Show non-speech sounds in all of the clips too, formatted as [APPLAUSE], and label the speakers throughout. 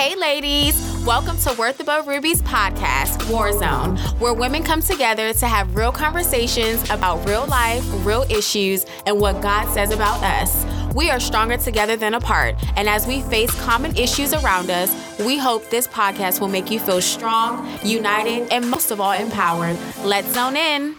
Speaker 1: Hey, ladies. Welcome to Worth Above Rubies podcast, Warzone, where women come together to have real conversations about real life, real issues, and what God says about us. We are stronger together than apart, and as we face common issues around us, we hope this podcast will make you feel strong, united, and most of all, empowered. Let's zone in.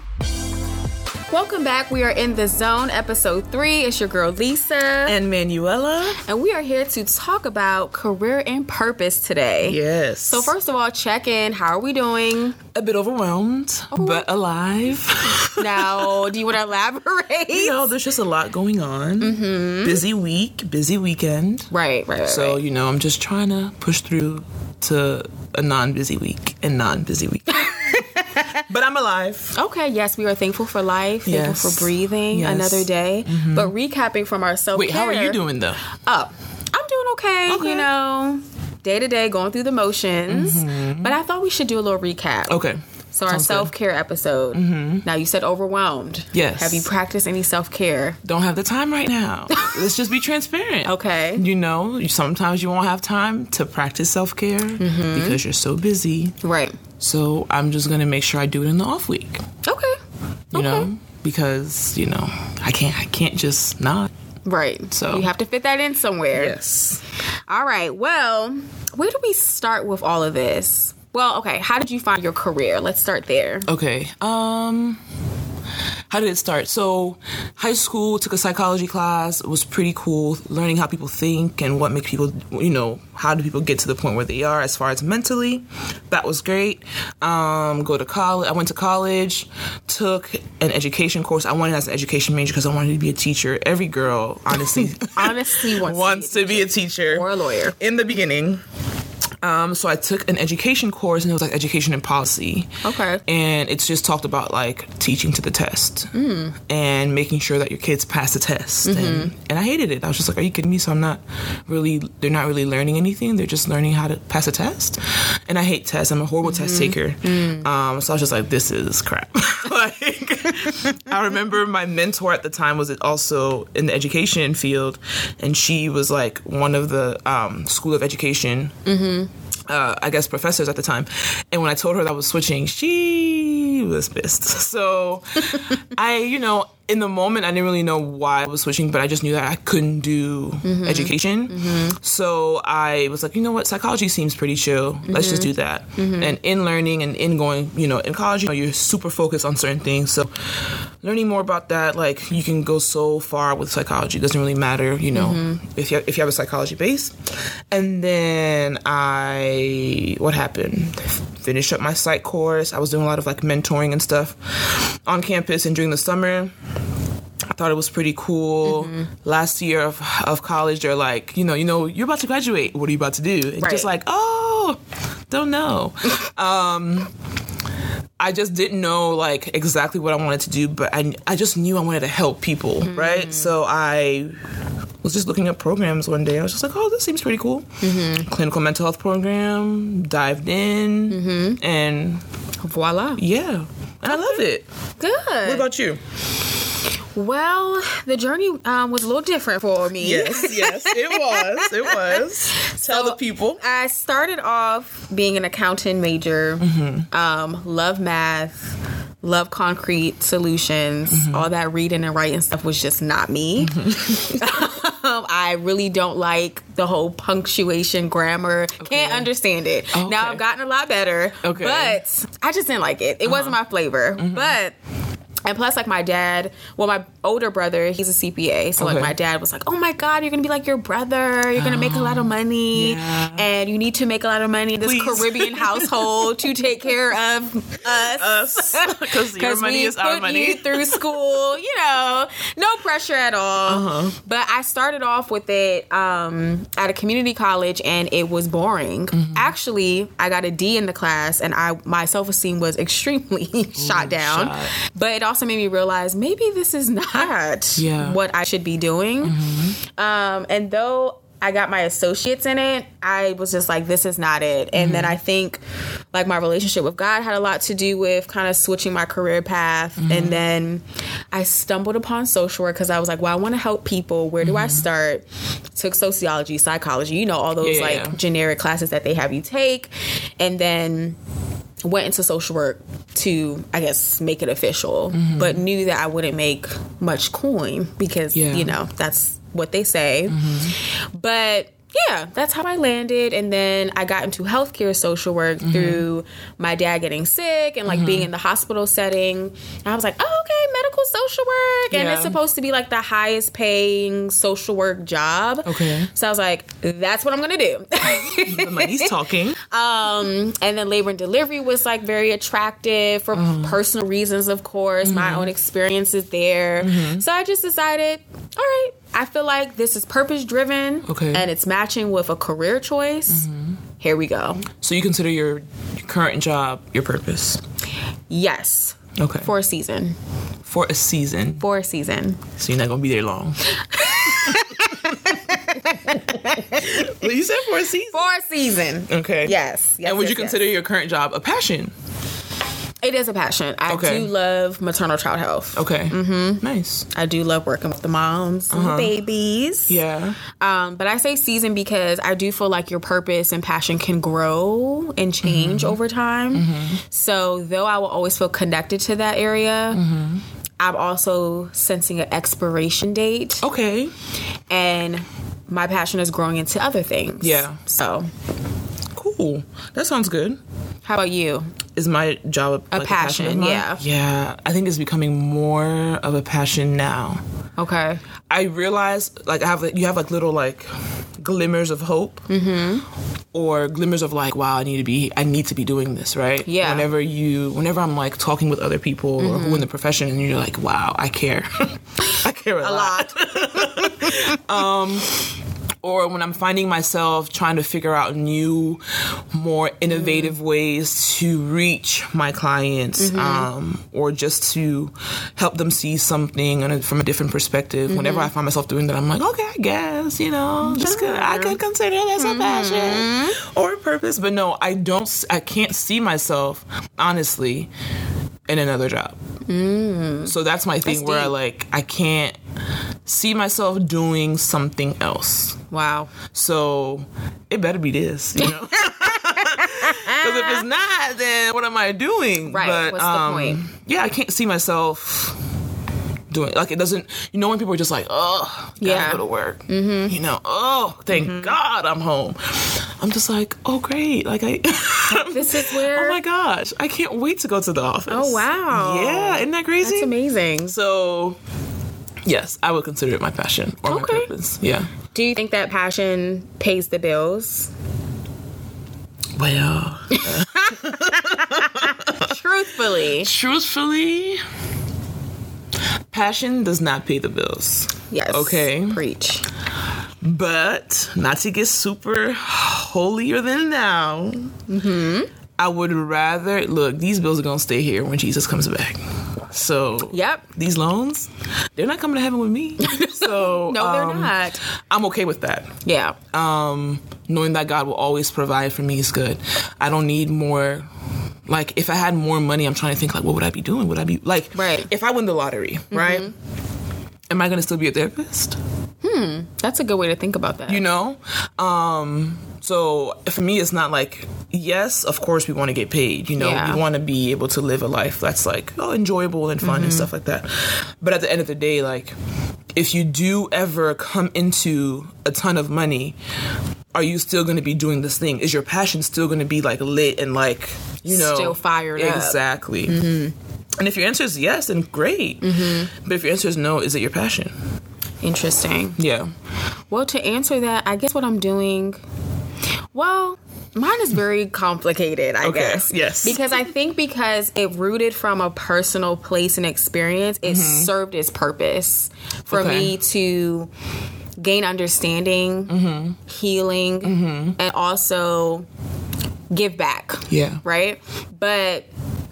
Speaker 1: Welcome back. We are in the zone, episode three. It's your girl Lisa
Speaker 2: and Manuela,
Speaker 1: and we are here to talk about career and purpose today.
Speaker 2: Yes.
Speaker 1: So first of all, check in. How are we doing?
Speaker 2: A bit overwhelmed, oh. but alive. [LAUGHS]
Speaker 1: now, do you want to elaborate?
Speaker 2: You know, there's just a lot going on. Mm-hmm. Busy week, busy weekend.
Speaker 1: Right, right. right
Speaker 2: so
Speaker 1: right.
Speaker 2: you know, I'm just trying to push through to a non-busy week and non-busy week. [LAUGHS] [LAUGHS] but I'm alive.
Speaker 1: Okay, yes, we are thankful for life, yes. thankful for breathing yes. another day. Mm-hmm. But recapping from our self care.
Speaker 2: Wait, how are you doing though?
Speaker 1: Up. I'm doing okay, okay. you know, day to day, going through the motions. Mm-hmm. But I thought we should do a little recap.
Speaker 2: Okay.
Speaker 1: So our self care episode. Mm-hmm. Now you said overwhelmed.
Speaker 2: Yes.
Speaker 1: Have you practiced any self care?
Speaker 2: Don't have the time right now. [LAUGHS] Let's just be transparent.
Speaker 1: Okay.
Speaker 2: You know, sometimes you won't have time to practice self care mm-hmm. because you're so busy.
Speaker 1: Right.
Speaker 2: So I'm just gonna make sure I do it in the off week.
Speaker 1: Okay.
Speaker 2: You
Speaker 1: okay.
Speaker 2: know, because you know I can't I can't just not.
Speaker 1: Right. So you have to fit that in somewhere.
Speaker 2: Yes.
Speaker 1: All right. Well, where do we start with all of this? Well, okay. How did you find your career? Let's start there.
Speaker 2: Okay. Um how did it start? So, high school took a psychology class. It was pretty cool, learning how people think and what makes people, you know, how do people get to the point where they are as far as mentally. That was great. Um, go to college. I went to college, took an education course. I wanted as an education major because I wanted to be a teacher. Every girl, honestly, [LAUGHS]
Speaker 1: honestly wants,
Speaker 2: wants to, be
Speaker 1: to be a teacher
Speaker 2: or
Speaker 1: a lawyer
Speaker 2: in the beginning. Um, so I took an education course, and it was like education and policy.
Speaker 1: Okay.
Speaker 2: And it's just talked about like teaching to the test mm. and making sure that your kids pass the test. Mm-hmm. And, and I hated it. I was just like, "Are you kidding me?" So I'm not really. They're not really learning anything. They're just learning how to pass a test. And I hate tests. I'm a horrible mm-hmm. test taker. Mm. Um, so I was just like, "This is crap." [LAUGHS] like, I remember my mentor at the time was also in the education field, and she was like one of the um, school of education. Mm-hmm uh, I guess professors at the time. And when I told her that I was switching, she was pissed. [LAUGHS] So I, you know, in the moment, I didn't really know why I was switching, but I just knew that I couldn't do mm-hmm. education. Mm-hmm. So I was like, you know what, psychology seems pretty chill. Mm-hmm. Let's just do that. Mm-hmm. And in learning and in going, you know, in college, you know, you're super focused on certain things. So learning more about that, like you can go so far with psychology. It doesn't really matter, you know, mm-hmm. if you if you have a psychology base. And then I, what happened? Finished up my psych course. I was doing a lot of like mentoring and stuff on campus and during the summer. I thought it was pretty cool. Mm-hmm. Last year of, of college, they're like, you know, you know, you're about to graduate. What are you about to do? And right. just like, oh, don't know. [LAUGHS] um, I just didn't know like exactly what I wanted to do, but I, I just knew I wanted to help people, mm-hmm. right? So I was just looking at programs one day. I was just like, oh, this seems pretty cool. Mm-hmm. Clinical mental health program, dived in, mm-hmm. and
Speaker 1: voila.
Speaker 2: Yeah. And I love it.
Speaker 1: Good.
Speaker 2: What about you?
Speaker 1: Well, the journey um, was a little different for me.
Speaker 2: Yes, yes, it was. It was. [LAUGHS] Tell so the people.
Speaker 1: I started off being an accountant major. Mm-hmm. Um, love math. Love concrete solutions. Mm-hmm. All that reading and writing stuff was just not me. Mm-hmm. [LAUGHS] um, I really don't like the whole punctuation, grammar. Okay. Can't understand it. Okay. Now I've gotten a lot better. Okay. But I just didn't like it. It uh-huh. wasn't my flavor. Mm-hmm. But and plus, like my dad, well, my older brother, he's a CPA. So, okay. like, my dad was like, oh my God, you're going to be like your brother. You're going to make a lot of money. Yeah. And you need to make a lot of money in this Please. Caribbean household to take care of us.
Speaker 2: Us. [LAUGHS] Because your money is our money.
Speaker 1: through school, you know, no pressure at all. Uh-huh. But I started off with it um, at a community college and it was boring. Mm-hmm. Actually, I got a D in the class and I my self esteem was [LAUGHS] extremely shot down. Shot. But it also made me realize maybe this is not yeah. what I should be doing. Mm-hmm. Um, and though I got my associates in it, I was just like, this is not it. And then I think like my relationship with God had a lot to do with kind of switching my career path. And then I stumbled upon social work because I was like, well, I want to help people. Where do I start? Took sociology, psychology, you know, all those
Speaker 2: Yeah,
Speaker 1: like
Speaker 2: yeah.
Speaker 1: generic classes that they have you take. And then went into social work to i guess make it official
Speaker 2: Mm-hmm.
Speaker 1: but knew that i wouldn't make much coin because
Speaker 2: Yeah. Mm-hmm.
Speaker 1: you know that's what they say but yeah that's how i landed and then i got into healthcare social work
Speaker 2: Mm-hmm.
Speaker 1: through my dad getting sick and like being in the hospital setting and i was like oh okay medical social work and
Speaker 2: Yeah.
Speaker 1: it's supposed to be like the highest paying social work job
Speaker 2: Okay.
Speaker 1: so i was like that's what i'm gonna do
Speaker 2: the money's talking. [LAUGHS]
Speaker 1: Um, and then labor and delivery was like very attractive for
Speaker 2: Uh-huh.
Speaker 1: personal reasons, of course,
Speaker 2: Mm-hmm.
Speaker 1: my own experiences there. So I just decided, all right, I feel like this is purpose driven
Speaker 2: Okay.
Speaker 1: and it's matching with a career choice. Mm-hmm. Here we go.
Speaker 2: So you consider your current job your purpose?
Speaker 1: Yes.
Speaker 2: Okay.
Speaker 1: For a season.
Speaker 2: For a season.
Speaker 1: For a season.
Speaker 2: So you're not gonna be there long. [LAUGHS] well, you said for a season.
Speaker 1: For a season.
Speaker 2: Okay.
Speaker 1: Yes. yes
Speaker 2: and would
Speaker 1: yes,
Speaker 2: you consider your current job a passion?
Speaker 1: It is a passion? I
Speaker 2: Okay.
Speaker 1: do love maternal child health.
Speaker 2: Okay. Mm-hmm. Nice.
Speaker 1: I do love working with the moms and babies.
Speaker 2: Uh-huh. Yeah.
Speaker 1: Um, but I say season because I do feel like your purpose and passion can grow and change
Speaker 2: Mm-hmm.
Speaker 1: over time. So though I will always feel connected to that area,
Speaker 2: Mm-hmm.
Speaker 1: I'm also sensing an expiration date,
Speaker 2: Okay.
Speaker 1: and my passion is growing into other things.
Speaker 2: Yeah.
Speaker 1: So
Speaker 2: Cool. That sounds good.
Speaker 1: How about you?
Speaker 2: Is my job
Speaker 1: A
Speaker 2: like,
Speaker 1: passion,
Speaker 2: of mine?
Speaker 1: yeah.
Speaker 2: Yeah. I think it's becoming more of a passion now.
Speaker 1: Okay.
Speaker 2: I realize like I have like, you have like little like glimmers of hope, mm-hmm. or glimmers of like wow I need to be I need to be doing this right.
Speaker 1: Yeah.
Speaker 2: Whenever you whenever I'm like talking with other people or who in the profession and you're like wow I care, [LAUGHS] I care a,
Speaker 1: A lot. [LAUGHS]
Speaker 2: or when I'm finding myself trying to figure out new, more innovative mm. ways to reach my clients, mm-hmm. um, or just to help them see something a, from a different perspective. Mm-hmm. Whenever I find myself doing that, I'm like, okay, I guess you know, just I could consider this a mm-hmm. passion or a purpose, but no, I don't. I can't see myself honestly in another job. So that's my thing
Speaker 1: That's
Speaker 2: where I like I can't see myself doing something else.
Speaker 1: Wow.
Speaker 2: So it better be this, you know. [LAUGHS] Because if it's not, then what am I doing?
Speaker 1: Right,
Speaker 2: But,
Speaker 1: what's the
Speaker 2: um,
Speaker 1: point?
Speaker 2: Yeah, I can't see myself doing like it doesn't. You know when people are just like, oh,
Speaker 1: Yeah.
Speaker 2: go to work. Mm-hmm. You know, oh, thank God I'm home. I'm just like, oh great, like I. [LAUGHS]
Speaker 1: This is where.
Speaker 2: oh my gosh, I can't wait to go to the office.
Speaker 1: Oh, wow.
Speaker 2: Yeah, isn't that crazy?
Speaker 1: That's amazing.
Speaker 2: So, yes, I would consider it my passion or
Speaker 1: Okay.
Speaker 2: my purpose. Yeah.
Speaker 1: Do you think that passion pays the bills?
Speaker 2: Well, [LAUGHS] [LAUGHS]
Speaker 1: Truthfully.
Speaker 2: truthfully, passion does not pay the bills.
Speaker 1: Yes.
Speaker 2: Okay.
Speaker 1: Preach.
Speaker 2: But not to get super holier than now. Mm-hmm. I would rather look. These bills are gonna stay here when Jesus comes back. So
Speaker 1: Yep.
Speaker 2: these loans, they're not coming to heaven with me. [LAUGHS] So
Speaker 1: No, they're
Speaker 2: um,
Speaker 1: not.
Speaker 2: I'm okay with that.
Speaker 1: Yeah.
Speaker 2: um, knowing that God will always provide for me is good. I don't need more. Like, if I had more money, I'm trying to think like, what would I be doing? Would I be like,
Speaker 1: Right.
Speaker 2: If I win the lottery, right? Am I gonna still be a therapist? Hmm.
Speaker 1: That's a good way to think about that.
Speaker 2: You know, um, so for me, it's not like yes, of course we want to get paid. You know,
Speaker 1: Yeah.
Speaker 2: we want to be able to live a life that's like oh enjoyable and fun and stuff like that. But at the end of the day, like if you do ever come into a ton of money, are you still going to be doing this thing? Is your passion still going to be like lit and like you know
Speaker 1: Still fired up.
Speaker 2: exactly? And if your answer is yes, then great. But if your answer is no, is it your passion?
Speaker 1: Interesting.
Speaker 2: Yeah.
Speaker 1: Well, to answer that, I guess what I'm doing, well, mine is very complicated, I
Speaker 2: Okay,
Speaker 1: guess.
Speaker 2: yes.
Speaker 1: Because I think because it rooted from a personal place and experience, it served its purpose for
Speaker 2: Mm-hmm. Okay.
Speaker 1: me to gain understanding,
Speaker 2: Mm-hmm.
Speaker 1: healing, and also give back.
Speaker 2: Yeah.
Speaker 1: Right? But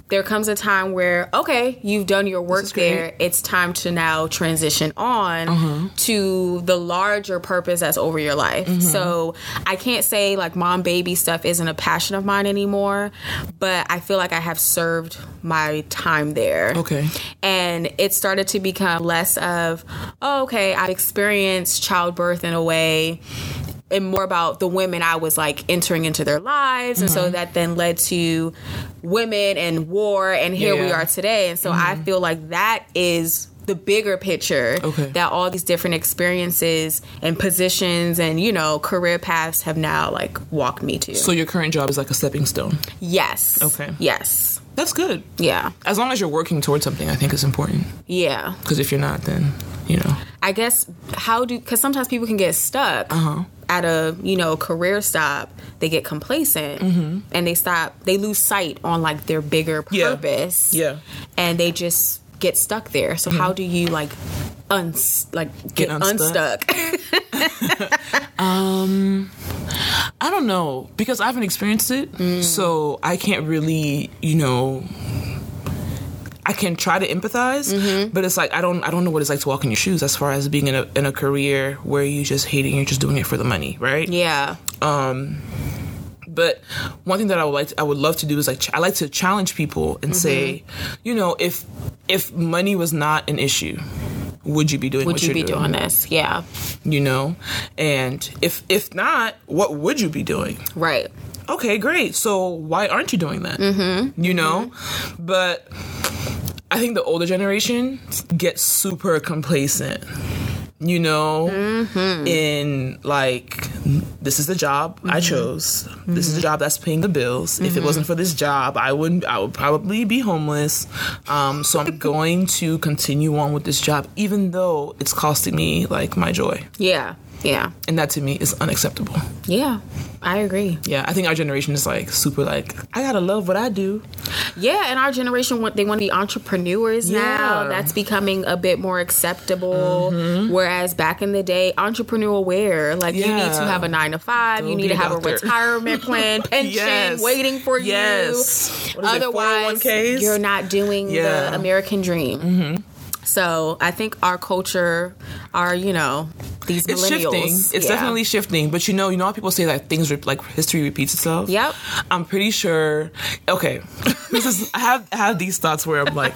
Speaker 1: there comes a time where okay you've done your work there it's time to now transition on
Speaker 2: Uh-huh.
Speaker 1: to the larger purpose that's over your life
Speaker 2: Mm-hmm.
Speaker 1: so i can't say like mom baby stuff isn't a passion of mine anymore but i feel like i have served my time there
Speaker 2: Okay.
Speaker 1: and it started to become less of oh, okay i've experienced childbirth in a way and more about the women I was like entering into their lives. And
Speaker 2: Mm-hmm.
Speaker 1: so that then led to women and war. And here we
Speaker 2: Yeah. Mm-hmm.
Speaker 1: are today. And so I feel like that is the bigger picture
Speaker 2: Okay.
Speaker 1: that all these different experiences and positions and, you know, career paths have now like walked me to.
Speaker 2: So your current job is like a stepping stone.
Speaker 1: yes.
Speaker 2: Okay.
Speaker 1: Yes.
Speaker 2: That's good.
Speaker 1: Yeah.
Speaker 2: As long as you're working towards something, I think is important.
Speaker 1: Yeah.
Speaker 2: Because if you're not, then you know.
Speaker 1: I guess how do because sometimes people can get stuck
Speaker 2: Uh-huh.
Speaker 1: at a you know career stop. They get complacent
Speaker 2: Mm-hmm.
Speaker 1: and they stop. They lose sight on like their bigger purpose.
Speaker 2: Yeah.
Speaker 1: and they just get stuck there. So how do you like uns like get,
Speaker 2: unstuck.
Speaker 1: unstuck? [LAUGHS]
Speaker 2: I don't know because I haven't experienced it, so I can't really, you know. I can try to empathize, but it's like I don't I don't know what it's like to walk in your shoes as far as being in a in a career where you just hating you're just doing it for the money, right?
Speaker 1: yeah, Um
Speaker 2: But one thing that I would like to, I would love to do is like ch- I like to challenge people and say, you know, if if money was not an issue, would you be doing
Speaker 1: would you be doing this? Yeah,
Speaker 2: You know, and if if not, what would you be doing?
Speaker 1: right.
Speaker 2: okay, great. So why aren't you doing that? Mm-hmm. You know, but I think the older generation gets super complacent. You know, mm-hmm. in like this is the job I mm-hmm. chose. This is the mm-hmm. job that's paying the bills. If it wasn't for this job, I wouldn't. I would probably be homeless. Um, so I'm [LAUGHS] going to continue on with this job, even though it's costing me like my joy,
Speaker 1: Yeah, yeah,
Speaker 2: and that to me is unacceptable.
Speaker 1: yeah. I agree.
Speaker 2: Yeah, I think our generation is like super like I gotta love what I do.
Speaker 1: Yeah, and our generation want they want to be entrepreneurs now. That's becoming a bit more acceptable. Whereas back in the day, entrepreneurial wear like you need to have a nine to five,
Speaker 2: Go
Speaker 1: you need to have a retirement plan, [LAUGHS] pension
Speaker 2: Yes.
Speaker 1: waiting for
Speaker 2: Yes.
Speaker 1: you.
Speaker 2: Is it,
Speaker 1: Otherwise, you're not doing
Speaker 2: Yeah. Mm-hmm.
Speaker 1: the American dream. So I think our culture, our you know these
Speaker 2: It's shifting. It's
Speaker 1: yeah.
Speaker 2: definitely shifting. But you know, you know how people say that things re- like history repeats itself.
Speaker 1: Yep.
Speaker 2: I'm pretty sure. Okay, [LAUGHS] this is. I have I have these thoughts where I'm like,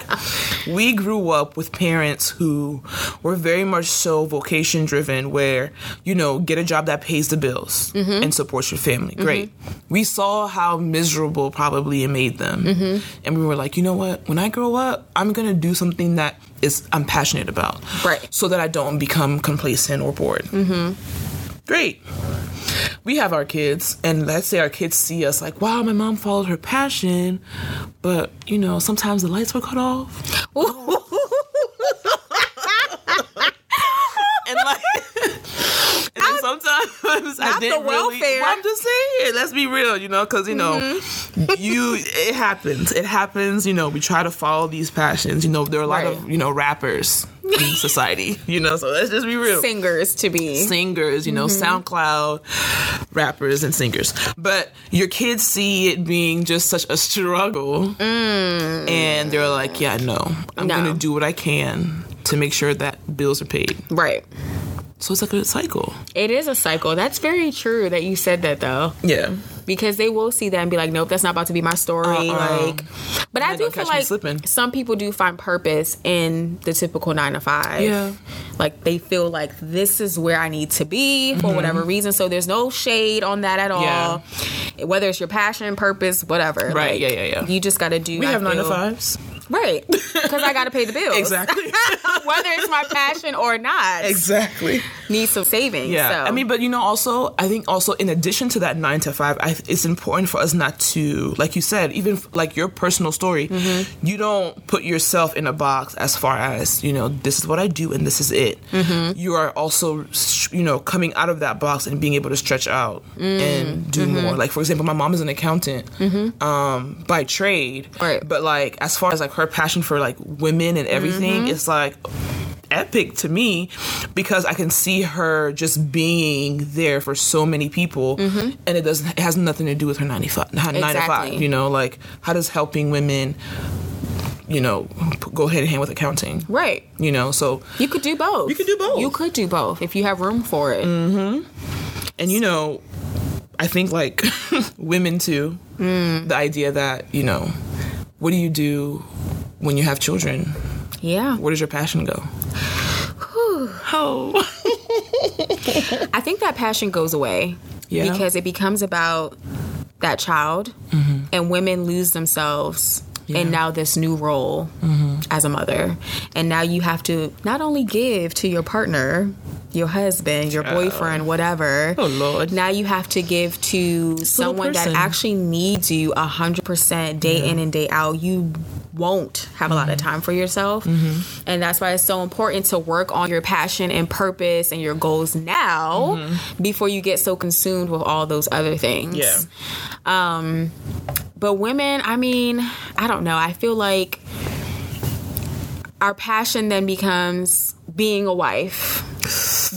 Speaker 2: we grew up with parents who were very much so vocation driven, where you know, get a job that pays the bills
Speaker 1: Mm-hmm.
Speaker 2: and supports your family. Great. We saw how miserable probably it made them,
Speaker 1: Mm-hmm.
Speaker 2: and we were like, you know what? When I grow up, I'm gonna do something that is I'm passionate about,
Speaker 1: Right.
Speaker 2: So that I don't become complacent or bored. Mm-hmm. Great we have our kids and let's say our kids see us like wow my mom followed her passion but you know sometimes the lights were cut off [LAUGHS] and like sometimes [LAUGHS] I
Speaker 1: Not
Speaker 2: didn't
Speaker 1: the
Speaker 2: really
Speaker 1: welfare.
Speaker 2: well, I'm just saying let's be real you know because you know
Speaker 1: Mm-hmm.
Speaker 2: you it happens it happens you know we try to follow these passions you know there are a lot of you know rappers in [LAUGHS] society you know so let's just be real
Speaker 1: singers to be.
Speaker 2: singers, you know, SoundCloud rappers and singers. But your kids see it being just such a struggle, and they're like, "Yeah, no, I'm
Speaker 1: No.
Speaker 2: gonna do what I can to make sure that bills are paid."
Speaker 1: Right.
Speaker 2: So it's like a cycle.
Speaker 1: It is a cycle. That's very true that you said that though.
Speaker 2: Yeah,
Speaker 1: because they will see that and be like, nope, that's not about to be my story.
Speaker 2: Uh-uh.
Speaker 1: Like, but I do feel like some people do find purpose in the typical nine to five.
Speaker 2: Yeah.
Speaker 1: like they feel like this is where I need to be for whatever reason. So there's no shade on that at all.
Speaker 2: Mm-hmm. Yeah.
Speaker 1: Whether it's your passion, purpose, whatever.
Speaker 2: Right,
Speaker 1: Like,
Speaker 2: yeah, yeah, yeah.
Speaker 1: You just got to do.
Speaker 2: we
Speaker 1: I
Speaker 2: have nine to
Speaker 1: feel-
Speaker 2: fives.
Speaker 1: Right? [LAUGHS] Because I got to pay the bills.
Speaker 2: Exactly. [LAUGHS]
Speaker 1: Whether it's my passion or not,
Speaker 2: exactly.
Speaker 1: need some savings.
Speaker 2: Yeah,
Speaker 1: so.
Speaker 2: I mean, but you know, also, I think also in addition to that nine to five, I, it's important for us not to, like you said, even like your personal story,
Speaker 1: Mm-hmm.
Speaker 2: you don't put yourself in a box as far as you know, this is what I do and this is it.
Speaker 1: Mm-hmm.
Speaker 2: You are also, you know, coming out of that box and being able to stretch out
Speaker 1: Mm.
Speaker 2: and do
Speaker 1: Mm-hmm.
Speaker 2: more. Like for example, my mom is an accountant um, by trade,
Speaker 1: Right.
Speaker 2: But like as far as like her passion for like women and everything,
Speaker 1: Mm-hmm.
Speaker 2: it's like epic to me because I can see her just being there for so many people, and it doesn't it has nothing to do with her 95, nine to five. You know, like how does helping women, you know, go hand in hand with accounting?
Speaker 1: Right.
Speaker 2: You know, so
Speaker 1: You could do both.
Speaker 2: You could do both.
Speaker 1: You could do both if you have room for it. Mm-hmm.
Speaker 2: and you know, I think like [LAUGHS] women too,
Speaker 1: Mm.
Speaker 2: the idea that you know, what do you do when you have children?
Speaker 1: Yeah.
Speaker 2: Where does your passion go? Oh. [LAUGHS]
Speaker 1: I think that passion goes away
Speaker 2: Yeah.
Speaker 1: because it becomes about that child, mm-hmm. and women lose themselves.
Speaker 2: Yeah.
Speaker 1: And now this new role as a mother, and now you have to not only give to your partner, your husband, your boyfriend, whatever.
Speaker 2: Oh, Lord.
Speaker 1: Now you have to give to someone that actually needs you a hundred percent day in and day out. You won't have a lot of time for yourself, and that's why it's so important to work on your passion and purpose and your goals now before you get so consumed with all those other things.
Speaker 2: Yeah.
Speaker 1: Um, but women, I mean, I don't know. I feel like our passion then becomes being a wife,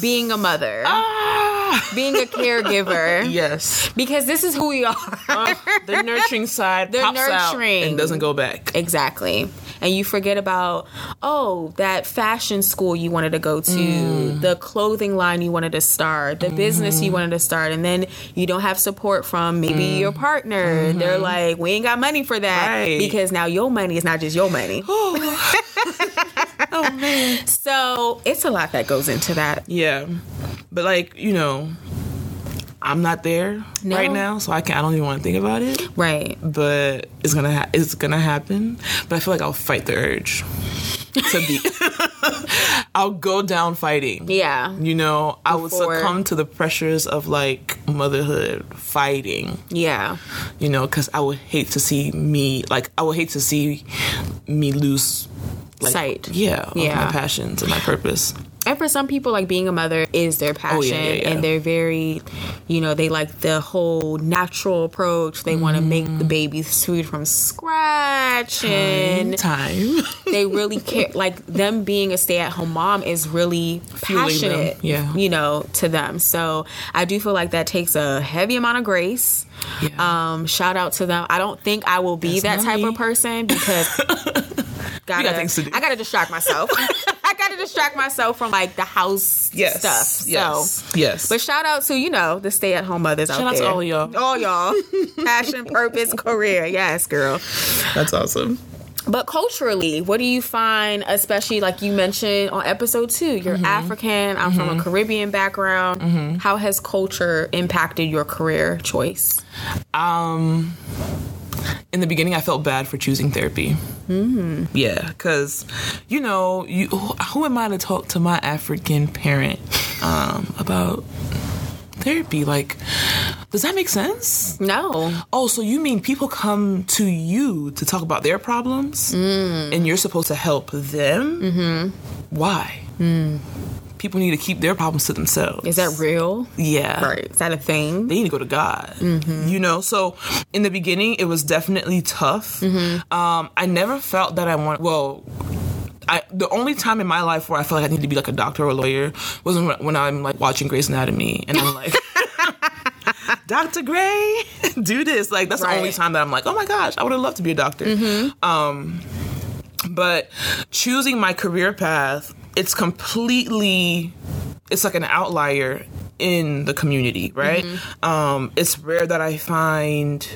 Speaker 1: being a mother,
Speaker 2: Ah. [LAUGHS]
Speaker 1: being a caregiver.
Speaker 2: Yes.
Speaker 1: Because this is who we are.
Speaker 2: Oh, the nurturing side
Speaker 1: The nurturing.
Speaker 2: and doesn't go back.
Speaker 1: Exactly. And you forget about, oh, that fashion school you wanted to go to, mm. the clothing line you wanted to start, the business you mm-hmm. wanted to start, and then you don't have support from maybe mm. your partner. They're mm-hmm. like, we ain't got money for that
Speaker 2: Right.
Speaker 1: because now your money is not just your money. [GASPS]
Speaker 2: Oh, [LAUGHS] oh man.
Speaker 1: So it's a lot that goes into that.
Speaker 2: Yeah. But like, you know, I'm not there
Speaker 1: No.
Speaker 2: right now, so I can not I don't even want to think about it.
Speaker 1: Right.
Speaker 2: But it's gonna ha- it's gonna happen. But I feel like I'll fight the urge to be. [LAUGHS] I'll go down fighting.
Speaker 1: Yeah.
Speaker 2: You know, I would succumb to the pressures of like motherhood, fighting.
Speaker 1: Yeah.
Speaker 2: You know, because I would hate to see me like I would hate to see me lose like,
Speaker 1: Sight.
Speaker 2: Yeah, of
Speaker 1: Yeah.
Speaker 2: my passions and my purpose.
Speaker 1: And for some people, like being a mother is their passion,
Speaker 2: Oh, yeah, yeah,
Speaker 1: and they're very, you know, they like the whole natural approach. They want to make the
Speaker 2: Mm.
Speaker 1: baby's food from scratch, and
Speaker 2: Time. [LAUGHS]
Speaker 1: they really care. Like them being a stay-at-home mom is really
Speaker 2: Fueling them,
Speaker 1: passionate,
Speaker 2: yeah.
Speaker 1: you know, to them. So I do feel like that takes a heavy amount of grace.
Speaker 2: Yeah.
Speaker 1: Um, shout out to them. I don't think I will be
Speaker 2: That's
Speaker 1: that type
Speaker 2: not
Speaker 1: of person because [LAUGHS] gotta,
Speaker 2: got to.
Speaker 1: I gotta distract myself. [LAUGHS] I gotta distract myself from like the house
Speaker 2: Yes.
Speaker 1: stuff.
Speaker 2: Yes.
Speaker 1: So,
Speaker 2: yes.
Speaker 1: but shout out to you know the stay at home mothers out
Speaker 2: Shout out to all y'all.
Speaker 1: all y'all, [LAUGHS] passion, purpose, career. Yes, girl.
Speaker 2: That's awesome.
Speaker 1: But culturally, what do you find, especially like you mentioned on episode two? You're mm-hmm. African. I'm from a mm-hmm. Caribbean background. Mm-hmm. How has culture impacted your career choice?
Speaker 2: Um, in the beginning, I felt bad for choosing therapy. Mm-hmm. Yeah, because you know, you who am I to talk to my African parent um, about therapy? Like, does that make sense?
Speaker 1: No.
Speaker 2: Oh, so you mean people come to you to talk about their problems, and you're supposed to help them? Mm-hmm. Why? People need to keep their problems to themselves.
Speaker 1: Is that real?
Speaker 2: Yeah.
Speaker 1: Right. Is that a thing?
Speaker 2: they need to go to God. You know, so in the beginning, it was definitely tough. Um, I never felt that I want. Well, I the only time in my life where I felt like I need to be like a doctor or a lawyer was when, when I'm like watching Grey's Anatomy and I'm like. [LAUGHS] Dr. Gray, [LAUGHS] do this. Like that's the only time that I'm like, oh my gosh, I would have loved to be a doctor. Um, but choosing my career path, it's completely, it's like an outlier in the community, right? Um, it's rare that I find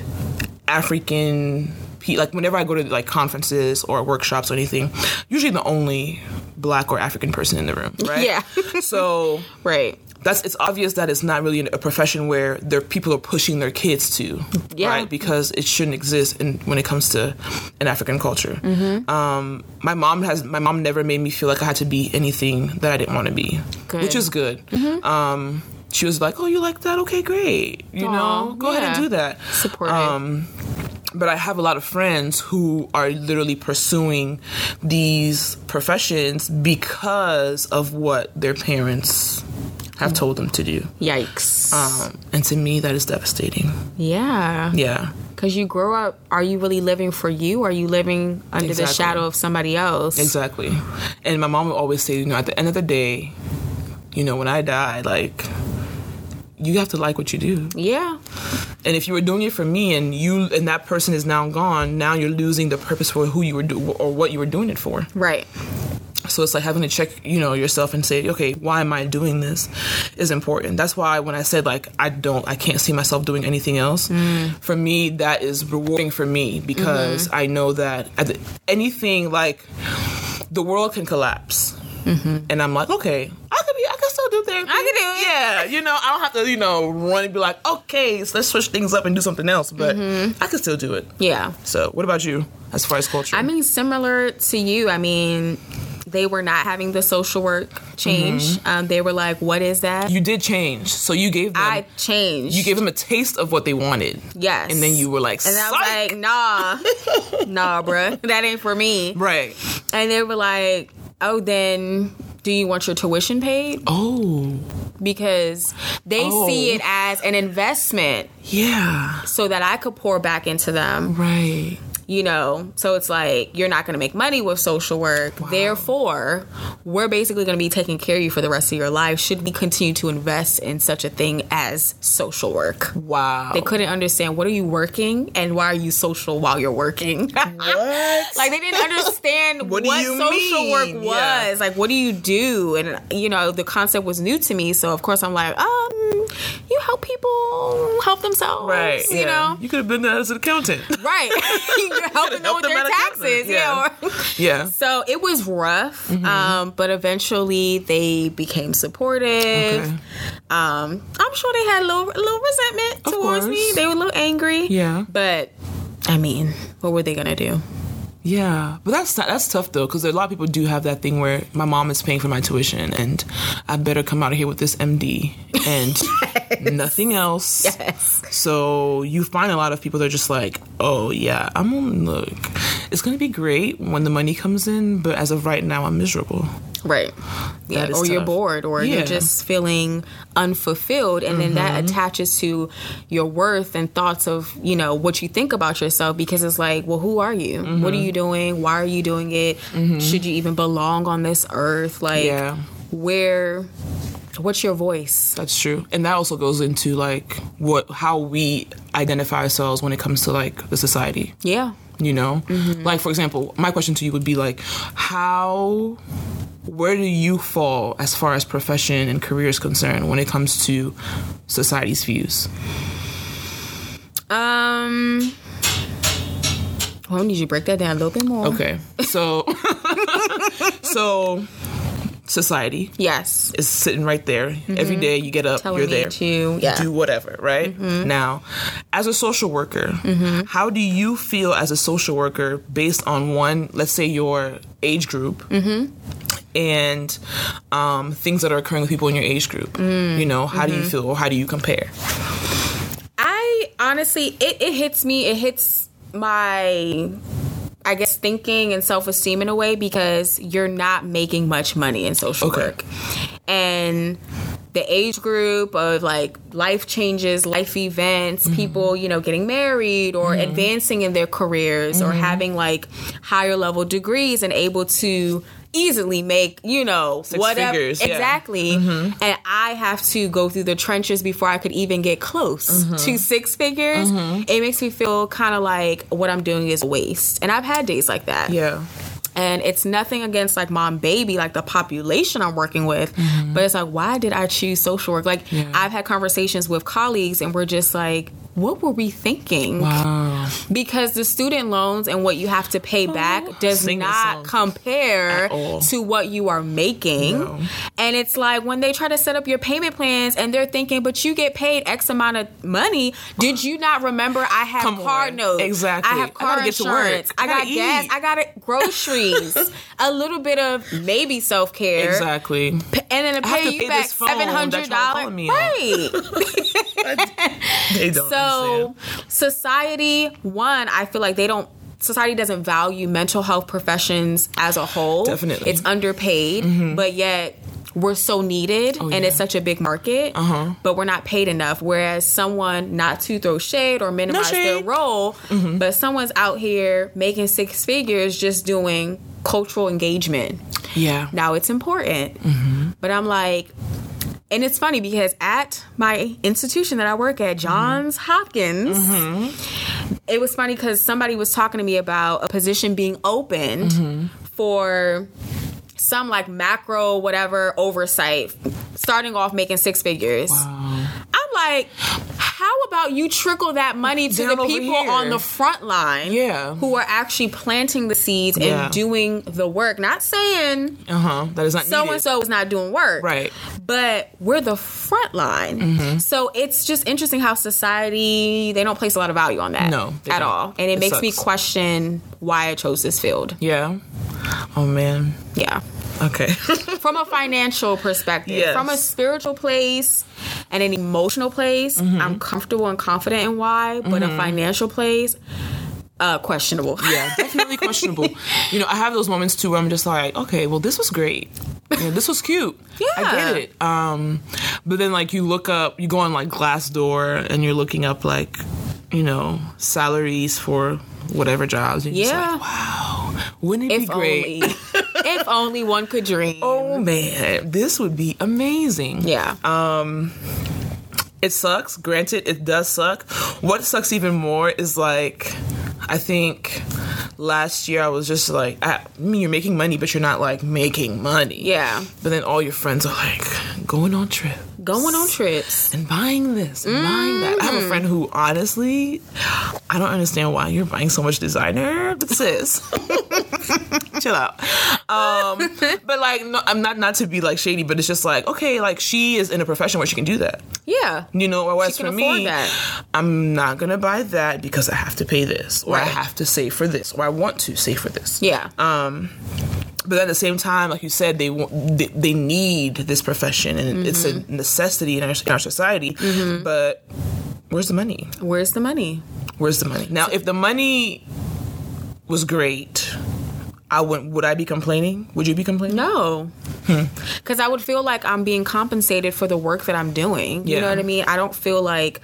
Speaker 2: African, like whenever I go to like conferences or workshops or anything, usually the only black or African person in the room, right? [LAUGHS]
Speaker 1: Yeah.
Speaker 2: so
Speaker 1: Right.
Speaker 2: That's it's obvious that it's not really a profession where there people are pushing their kids to,
Speaker 1: Yeah.
Speaker 2: right? Because it shouldn't exist in, when it comes to an African culture.
Speaker 1: Mm-hmm.
Speaker 2: Um, my mom has my mom never made me feel like I had to be anything that I didn't want to be,
Speaker 1: Good.
Speaker 2: which is good.
Speaker 1: Mm-hmm.
Speaker 2: Um, she was like, "Oh, you like that? Okay, great. You
Speaker 1: Aw,
Speaker 2: know, go ahead and do that."
Speaker 1: Supportive.
Speaker 2: Um, but I have a lot of friends who are literally pursuing these professions because of what their parents have told them to do.
Speaker 1: Yikes.
Speaker 2: Um, and to me, that is devastating.
Speaker 1: yeah.
Speaker 2: Yeah.
Speaker 1: Because you grow up, are you really living for you? Or are you living under the shadow of somebody else?
Speaker 2: Exactly. And my mom would always say, you know, at the end of the day, you know, when I die, like, you have to like what you do.
Speaker 1: Yeah.
Speaker 2: And if you were doing it for me and you and that person is now gone, now you're losing the purpose for who you were do or what you were doing it for.
Speaker 1: Right.
Speaker 2: So it's like having to check, you know, yourself and say, okay, why am I doing this? Is important. That's why when I said like I don't, I can't see myself doing anything else. Mm. For me, that is rewarding for me because mm-hmm. I know that anything like the world can collapse, mm-hmm. and I'm like, okay, I could be, I can still do therapy.
Speaker 1: I can do it.
Speaker 2: Yeah, you know, I don't have to, you know, run and be like, okay, so let's switch things up and do something else. But mm-hmm. I can still do it.
Speaker 1: Yeah.
Speaker 2: So, what about you as far as culture?
Speaker 1: I mean, similar to you. I mean, they were not having the social work change. Um, they were like, "What is that?"
Speaker 2: you did change, so you gave them.
Speaker 1: I changed.
Speaker 2: you gave them a taste of what they wanted.
Speaker 1: yes,
Speaker 2: And then you were like,
Speaker 1: and I was like, "Nah, [LAUGHS] nah, bruh, that ain't for me."
Speaker 2: right.
Speaker 1: And they were like, "Oh, then." Do you want your tuition paid?
Speaker 2: Oh,
Speaker 1: Because they
Speaker 2: Oh.
Speaker 1: see it as an investment
Speaker 2: yeah.
Speaker 1: so that I could pour back into them.
Speaker 2: Right.
Speaker 1: You know so it's like you're not going to make money with social work therefore we're basically going to be taking care of you for the rest of your life should we continue to invest in such a thing as social work
Speaker 2: Wow.
Speaker 1: they couldn't understand what are you working and why are you social while you're working [LAUGHS]
Speaker 2: what?
Speaker 1: like they didn't understand [LAUGHS]
Speaker 2: What
Speaker 1: what, social
Speaker 2: mean?
Speaker 1: work was
Speaker 2: Yeah.
Speaker 1: like what do you do and you know the concept was new to me so of course i'm like um you help people help themselves
Speaker 2: right.
Speaker 1: you
Speaker 2: yeah.
Speaker 1: know
Speaker 2: you could have been that as an accountant.
Speaker 1: right [LAUGHS] you're [LAUGHS] helping them with their taxes yeah,
Speaker 2: yeah. [LAUGHS] yeah.
Speaker 1: so it was rough,
Speaker 2: Mm-hmm.
Speaker 1: um, but eventually they became supportive.
Speaker 2: Okay.
Speaker 1: Um, I'm sure they had a little, a little resentment
Speaker 2: Of
Speaker 1: towards me. They were a little angry.
Speaker 2: Yeah.
Speaker 1: But I mean, what were they gonna do?
Speaker 2: Yeah, but that's that's tough though, because a lot of people do have that thing where my mom is paying for my tuition, and I better come out of here with this MD and [LAUGHS] nothing else.
Speaker 1: Yes.
Speaker 2: So you find a lot of people that are just like, oh yeah, I'm on look. It's gonna be great when the money comes in, but as of right now, I'm miserable.
Speaker 1: Right. Yeah. Or you're bored, or
Speaker 2: Yeah.
Speaker 1: you're just feeling unfulfilled, and then that mm-hmm. attaches to your worth and thoughts of you know what you think about yourself. Because it's like, well, who are you? What are mm-hmm. you doing? Why are you doing it? Mm-hmm. Should you even belong on this earth? Like,
Speaker 2: Yeah.
Speaker 1: where? What's your voice?
Speaker 2: That's true, and that also goes into like what how we identify ourselves when it comes to like the society.
Speaker 1: Yeah.
Speaker 2: you know like for example my question to you would be like how where do you fall as far as profession and career is concerned when it comes to society's views
Speaker 1: Um. Well, need you break that down a little bit more.
Speaker 2: okay so [LAUGHS] so society
Speaker 1: Yes.
Speaker 2: is sitting right there mm-hmm. every day you get up
Speaker 1: Telling
Speaker 2: you're there
Speaker 1: to yeah.
Speaker 2: do whatever, right? Mm-hmm. Now, as a social worker, mm-hmm. how do you feel as a social worker based on one, let's say your age group, and um, things that are occurring with people in your age group? You know, how do you feel or how do you compare?
Speaker 1: I honestly, it, it hits me. It hits my, I guess, thinking and self esteem in a way because you're not making much money in social
Speaker 2: Okay.
Speaker 1: work. And the age group of like life changes, life events,
Speaker 2: Mm-hmm.
Speaker 1: people, you know, getting married or advancing in their careers
Speaker 2: Mm-hmm.
Speaker 1: or having like higher level degrees and able to easily make, you know, whatever.
Speaker 2: figures, yeah. Mm-hmm.
Speaker 1: Exactly. And I have to go through the trenches before I could even get close
Speaker 2: Mm-hmm.
Speaker 1: to six figures. It makes me feel kind of like what I'm doing is a waste. And I've had days like that.
Speaker 2: Yeah.
Speaker 1: And it's nothing against like mom baby, like the population I'm working with, but it's like, why did I choose social work? Like,
Speaker 2: Mm-hmm. Yeah.
Speaker 1: I've had conversations with colleagues, and we're just like, what were we thinking?
Speaker 2: Wow.
Speaker 1: Because the student loans and what you have to pay oh, back does not compare to what you are making.
Speaker 2: No.
Speaker 1: And it's like when they try to set up your payment plans and they're thinking, but you get paid X amount of money. Did you not remember I have
Speaker 2: Come
Speaker 1: car
Speaker 2: on.
Speaker 1: notes?
Speaker 2: Exactly.
Speaker 1: I have
Speaker 2: I
Speaker 1: car
Speaker 2: gotta get to work.
Speaker 1: insurance.
Speaker 2: I
Speaker 1: I, got
Speaker 2: gotta
Speaker 1: gas. I got groceries. [LAUGHS] a little bit of maybe self care.
Speaker 2: Exactly.
Speaker 1: And then to
Speaker 2: I
Speaker 1: pay you
Speaker 2: pay
Speaker 1: back
Speaker 2: this phone
Speaker 1: seven
Speaker 2: that
Speaker 1: hundred
Speaker 2: y'all
Speaker 1: dollars.
Speaker 2: me.
Speaker 1: Right. [LAUGHS]
Speaker 2: They don't
Speaker 1: So
Speaker 2: understand.
Speaker 1: society, one, I feel like they don't society doesn't value mental health professions as a whole.
Speaker 2: Definitely. Mm-hmm.
Speaker 1: It's underpaid, but yet we're so needed and
Speaker 2: yeah.
Speaker 1: it's such a big market,
Speaker 2: Uh-huh.
Speaker 1: but we're not paid enough. Whereas someone, not to throw shade or minimize their
Speaker 2: shade.
Speaker 1: role, but someone's out here making six figures just doing cultural engagement.
Speaker 2: Yeah.
Speaker 1: Now it's important. But I'm like, and it's funny because at my institution that I work at, mm-hmm. Johns Hopkins, mm-hmm. it was funny because somebody was talking to me about a position being opened mm-hmm. for some like macro whatever oversight, starting off making six figures. I'm like, how about you trickle that money to
Speaker 2: Down
Speaker 1: the people
Speaker 2: here.
Speaker 1: on the front line
Speaker 2: Yeah.
Speaker 1: who are actually planting the seeds
Speaker 2: Yeah.
Speaker 1: and doing the work? Not saying
Speaker 2: Uh huh. That is not
Speaker 1: so and so is not doing work.
Speaker 2: Right.
Speaker 1: But we're the front line.
Speaker 2: Mm-hmm.
Speaker 1: So it's just interesting how society, they don't place a lot of value on that.
Speaker 2: No,
Speaker 1: At
Speaker 2: don't.
Speaker 1: all. And it,
Speaker 2: It
Speaker 1: makes me question why I chose this field.
Speaker 2: Yeah. Oh man.
Speaker 1: Yeah.
Speaker 2: Okay. [LAUGHS]
Speaker 1: From a financial perspective,
Speaker 2: Yes.
Speaker 1: from a spiritual place and an emotional place,
Speaker 2: Mm-hmm.
Speaker 1: I'm comfortable and confident in why, but a financial place, uh, questionable.
Speaker 2: yeah, definitely questionable. You know, I have those moments too where I'm just like, okay, well, this was great. You know, this was cute.
Speaker 1: yeah, [LAUGHS] I
Speaker 2: get it. Um, but then like you look up, you go on like Glassdoor and you're looking up like, you know, salaries for whatever jobs. You're
Speaker 1: Yeah.
Speaker 2: like, wow, wouldn't it
Speaker 1: if
Speaker 2: be great?
Speaker 1: only, [LAUGHS] if only one could dream.
Speaker 2: Oh man, this would be amazing.
Speaker 1: Yeah.
Speaker 2: Um it sucks. Granted, it does suck. What sucks even more is like, I think last year I was just like, I, I mean, you're making money, but you're not like making money.
Speaker 1: yeah.
Speaker 2: But then all your friends are like going on trip
Speaker 1: Going on trips.
Speaker 2: and buying this and buying that. I have a friend who honestly, I don't understand why you're buying so much designer, but sis. [LAUGHS] Chill out. Um, [LAUGHS] but like, no, I'm not not to be like shady, but it's just like, okay, like she is in a profession where she can do that.
Speaker 1: Yeah.
Speaker 2: You know, or whereas for me,
Speaker 1: that.
Speaker 2: I'm not gonna buy that because I have to pay this, or I have to save for this, or I want to save for this.
Speaker 1: Yeah.
Speaker 2: But at the same time, like you said, they they, they need this profession, and it's a
Speaker 1: Mm-hmm.
Speaker 2: necessity in our, in our society. But where's the money?
Speaker 1: Where's the money?
Speaker 2: Where's the money? Now, if the money was great, I would would I be complaining? Would you be complaining?
Speaker 1: No.
Speaker 2: Hmm.
Speaker 1: Because I would feel like I'm being compensated for the work that I'm doing. You
Speaker 2: Yeah.
Speaker 1: know what I mean? I don't feel like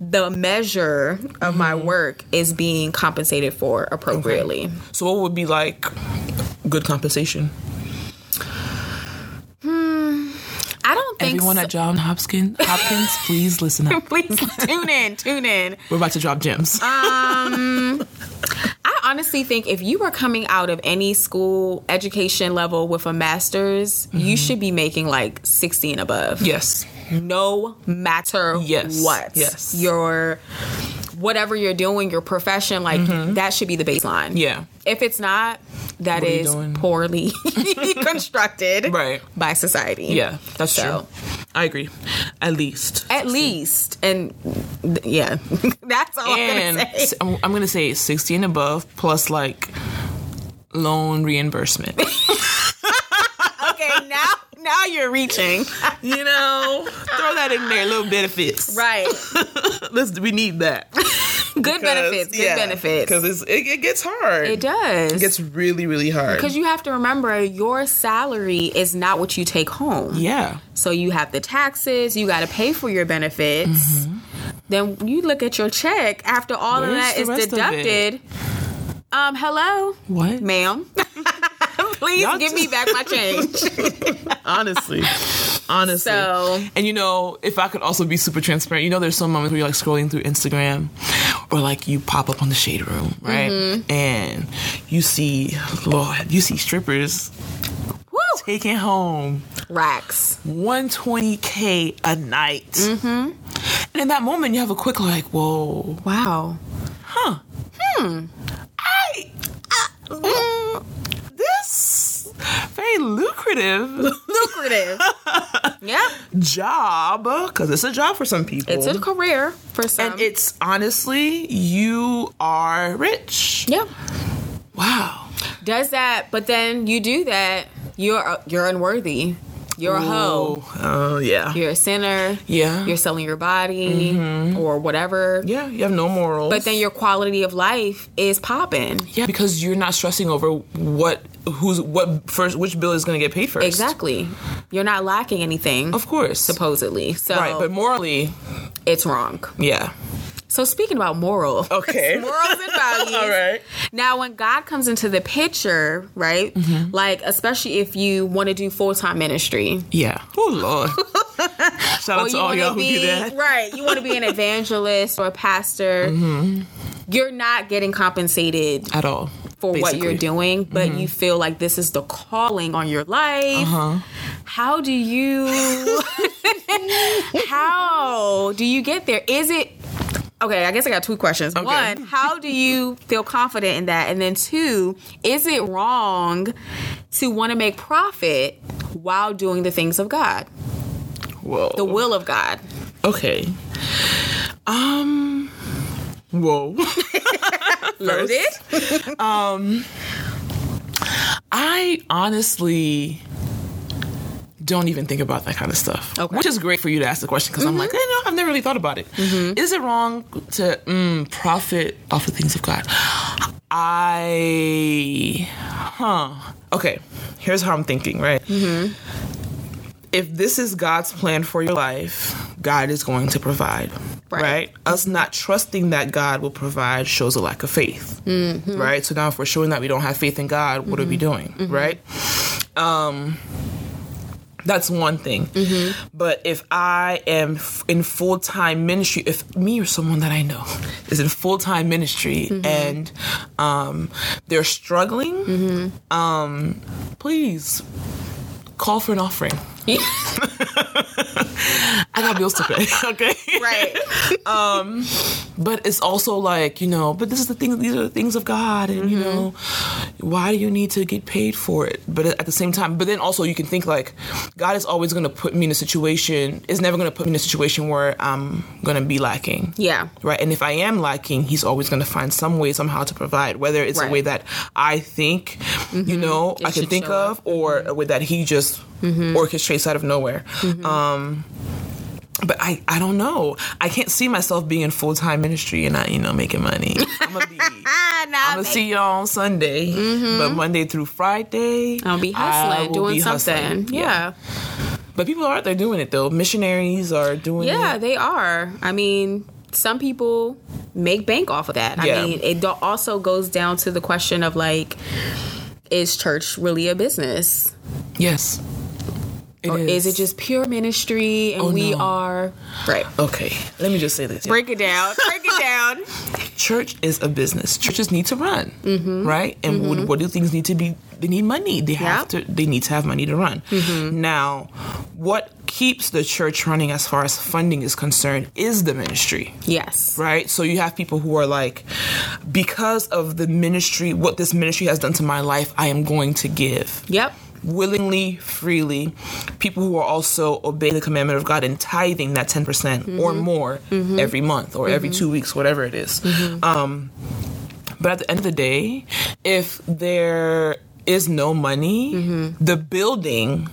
Speaker 1: the measure of my
Speaker 2: Mm-hmm.
Speaker 1: work is being compensated for appropriately.
Speaker 2: So, what would be like good compensation? Hmm.
Speaker 1: I don't think
Speaker 2: Everyone
Speaker 1: so.
Speaker 2: at John Hopkins, Hopkins, please listen up. [LAUGHS]
Speaker 1: Please tune in, tune in.
Speaker 2: We're about to drop gems.
Speaker 1: Um, I honestly think if you are coming out of any school education level with a master's, you should be making like 60 and above.
Speaker 2: yes.
Speaker 1: no matter
Speaker 2: Yes.
Speaker 1: what.
Speaker 2: Yes.
Speaker 1: Your whatever you're doing, your profession, like that should be the baseline.
Speaker 2: Mm-hmm. Yeah.
Speaker 1: If it's not, that
Speaker 2: What are you
Speaker 1: is poorly [LAUGHS] constructed [LAUGHS]
Speaker 2: Right.
Speaker 1: by society.
Speaker 2: Yeah, that's
Speaker 1: So-
Speaker 2: true. I agree. At least.
Speaker 1: At least. And th- yeah. [LAUGHS] That's all
Speaker 2: and
Speaker 1: I'm gonna say.
Speaker 2: s- I'm, I'm gonna say 60 and above plus like loan reimbursement.
Speaker 1: Okay, now now you're reaching.
Speaker 2: you know, throw that in there, little benefits.
Speaker 1: right.
Speaker 2: Let's we need that. [LAUGHS]
Speaker 1: Good benefits. Good benefits.
Speaker 2: Because it, it gets hard.
Speaker 1: It does.
Speaker 2: It gets really, really hard.
Speaker 1: because you have to remember your salary is not what you take home.
Speaker 2: yeah.
Speaker 1: So you have the taxes, you got to pay for your benefits. Then you look at your check after all of
Speaker 2: Where's
Speaker 1: that
Speaker 2: the
Speaker 1: is
Speaker 2: of
Speaker 1: deducted. Um, hello,
Speaker 2: What?
Speaker 1: ma'am. [LAUGHS] [LAUGHS] Please
Speaker 2: Y'all
Speaker 1: give
Speaker 2: just-
Speaker 1: me back my change. [LAUGHS]
Speaker 2: Honestly. Honestly.
Speaker 1: So-
Speaker 2: and you know, if I could also be super transparent, you know, there's some moments where you're like scrolling through Instagram or like you pop up on the shade room, right?
Speaker 1: Mm-hmm.
Speaker 2: And you see, Lord, you see strippers taking home
Speaker 1: Racks.
Speaker 2: 120K a night. Mm-hmm. And in that moment, you have a quick like, whoa,
Speaker 1: Wow.
Speaker 2: I, I- this very lucrative [LAUGHS]
Speaker 1: Lucrative. [LAUGHS] yeah.
Speaker 2: job because it's a job for some people.
Speaker 1: It's a career for some.
Speaker 2: and it's honestly, you are rich.
Speaker 1: yeah.
Speaker 2: Wow.
Speaker 1: Does that, but then you do that, you're you're unworthy. You're a hoe.
Speaker 2: Oh, yeah.
Speaker 1: You're a sinner.
Speaker 2: Yeah.
Speaker 1: You're selling your body mm-hmm. or whatever.
Speaker 2: yeah, you have no morals.
Speaker 1: But then your quality of life is popping.
Speaker 2: yeah, because you're not stressing over what who's what first which bill is going to get paid first.
Speaker 1: Exactly. You're not lacking anything.
Speaker 2: Of course.
Speaker 1: supposedly. So
Speaker 2: Right, but morally,
Speaker 1: it's wrong.
Speaker 2: yeah.
Speaker 1: So speaking about moral, [LAUGHS]
Speaker 2: Okay. [LAUGHS]
Speaker 1: morals and values.
Speaker 2: All right.
Speaker 1: Now, when God comes into the picture, right?
Speaker 2: Mm-hmm.
Speaker 1: Like, especially if you want to do full time ministry,
Speaker 2: Yeah. Oh Lord. [LAUGHS] Shout out to all y'all
Speaker 1: to
Speaker 2: who do that.
Speaker 1: right, you want to be an evangelist or a pastor.
Speaker 2: Mm-hmm.
Speaker 1: You're not getting compensated
Speaker 2: At all.
Speaker 1: for what you're
Speaker 2: basically. Mm-hmm.
Speaker 1: doing, but you feel like this is the calling on your life.
Speaker 2: Uh-huh.
Speaker 1: How do you how do you get there? Is it Okay, I guess I got two questions.
Speaker 2: Okay.
Speaker 1: One, how do you feel confident in that? And then two, is it wrong to want to make profit while doing the things of God,
Speaker 2: Whoa.
Speaker 1: the will of God?
Speaker 2: Okay. Um. Whoa. [LAUGHS]
Speaker 1: Loaded?
Speaker 2: Um I honestly don't even think about that kind of stuff.
Speaker 1: Okay.
Speaker 2: Which is great for you to ask the question because I'm like, mm-hmm. eh, I know, I've never really thought about it. Mm-hmm. Is it wrong to mm, profit off the things of God? I, huh. Okay, here's how I'm thinking, right? Mm-hmm. If this is God's plan for your life, God is going to provide.
Speaker 1: Right.
Speaker 2: Right. Us not trusting that God will provide shows a lack of faith. Right. So now, if we're showing that we don't have faith in God, what are we doing? Right. Um, that's one thing. But if I am f- in full time ministry, if me or someone that I know [LAUGHS] is in full time ministry and um, they're struggling, um, please call for an offering. [LAUGHS] [LAUGHS] I got bills to pay. [LAUGHS] Okay.
Speaker 1: right. [LAUGHS]
Speaker 2: Um, but it's also like, you know, but this is the thing, these are the things of God, and, you know, why do you need to get paid for it? But at the same time, but then also you can think like, God is always going to put me in a situation, is never going to put me in a situation where I'm going to be lacking.
Speaker 1: Yeah.
Speaker 2: Right. And if I am lacking, he's always going to find some way somehow to provide, whether it's
Speaker 1: Right.
Speaker 2: a way that I think, you know, I can think
Speaker 1: up.
Speaker 2: of, or a way that he just orchestrates out of nowhere. Um, but I, I don't know. I can't see myself being in full time ministry and not, you know, making money. I'm gonna be. [LAUGHS] I'm gonna see y'all on Sunday, but mm-hmm. Monday through Friday,
Speaker 1: I'll be hustling, doing
Speaker 2: be
Speaker 1: something.
Speaker 2: hustling.
Speaker 1: Yeah.
Speaker 2: But people are out there doing it though. Missionaries are doing
Speaker 1: Yeah,
Speaker 2: it.
Speaker 1: they are. I mean, some people make bank off of that.
Speaker 2: Yeah.
Speaker 1: I mean, it also goes down to the question of like, is church really a business?
Speaker 2: Yes. It
Speaker 1: Or is it just pure ministry and
Speaker 2: Oh,
Speaker 1: we
Speaker 2: no.
Speaker 1: are right?
Speaker 2: Okay, let me just say this.
Speaker 1: Break it down. Break it down. [LAUGHS]
Speaker 2: Church is a business. Churches need to run, mm-hmm. right? And mm-hmm. what, what do things need to be? They need money. They have to. They need to have money to run. Mm-hmm. Now, what keeps the church running as far as funding is concerned is the ministry.
Speaker 1: Yes.
Speaker 2: right? So you have people who are like, because of the ministry, what this ministry has done to my life, I am going to give.
Speaker 1: Yep.
Speaker 2: Willingly, freely. People who are also obeying the commandment of God and tithing that 10% mm-hmm. or more mm-hmm. every month or every two mm-hmm. weeks, whatever it is. Um, but at the end of the day, if there is no money, the building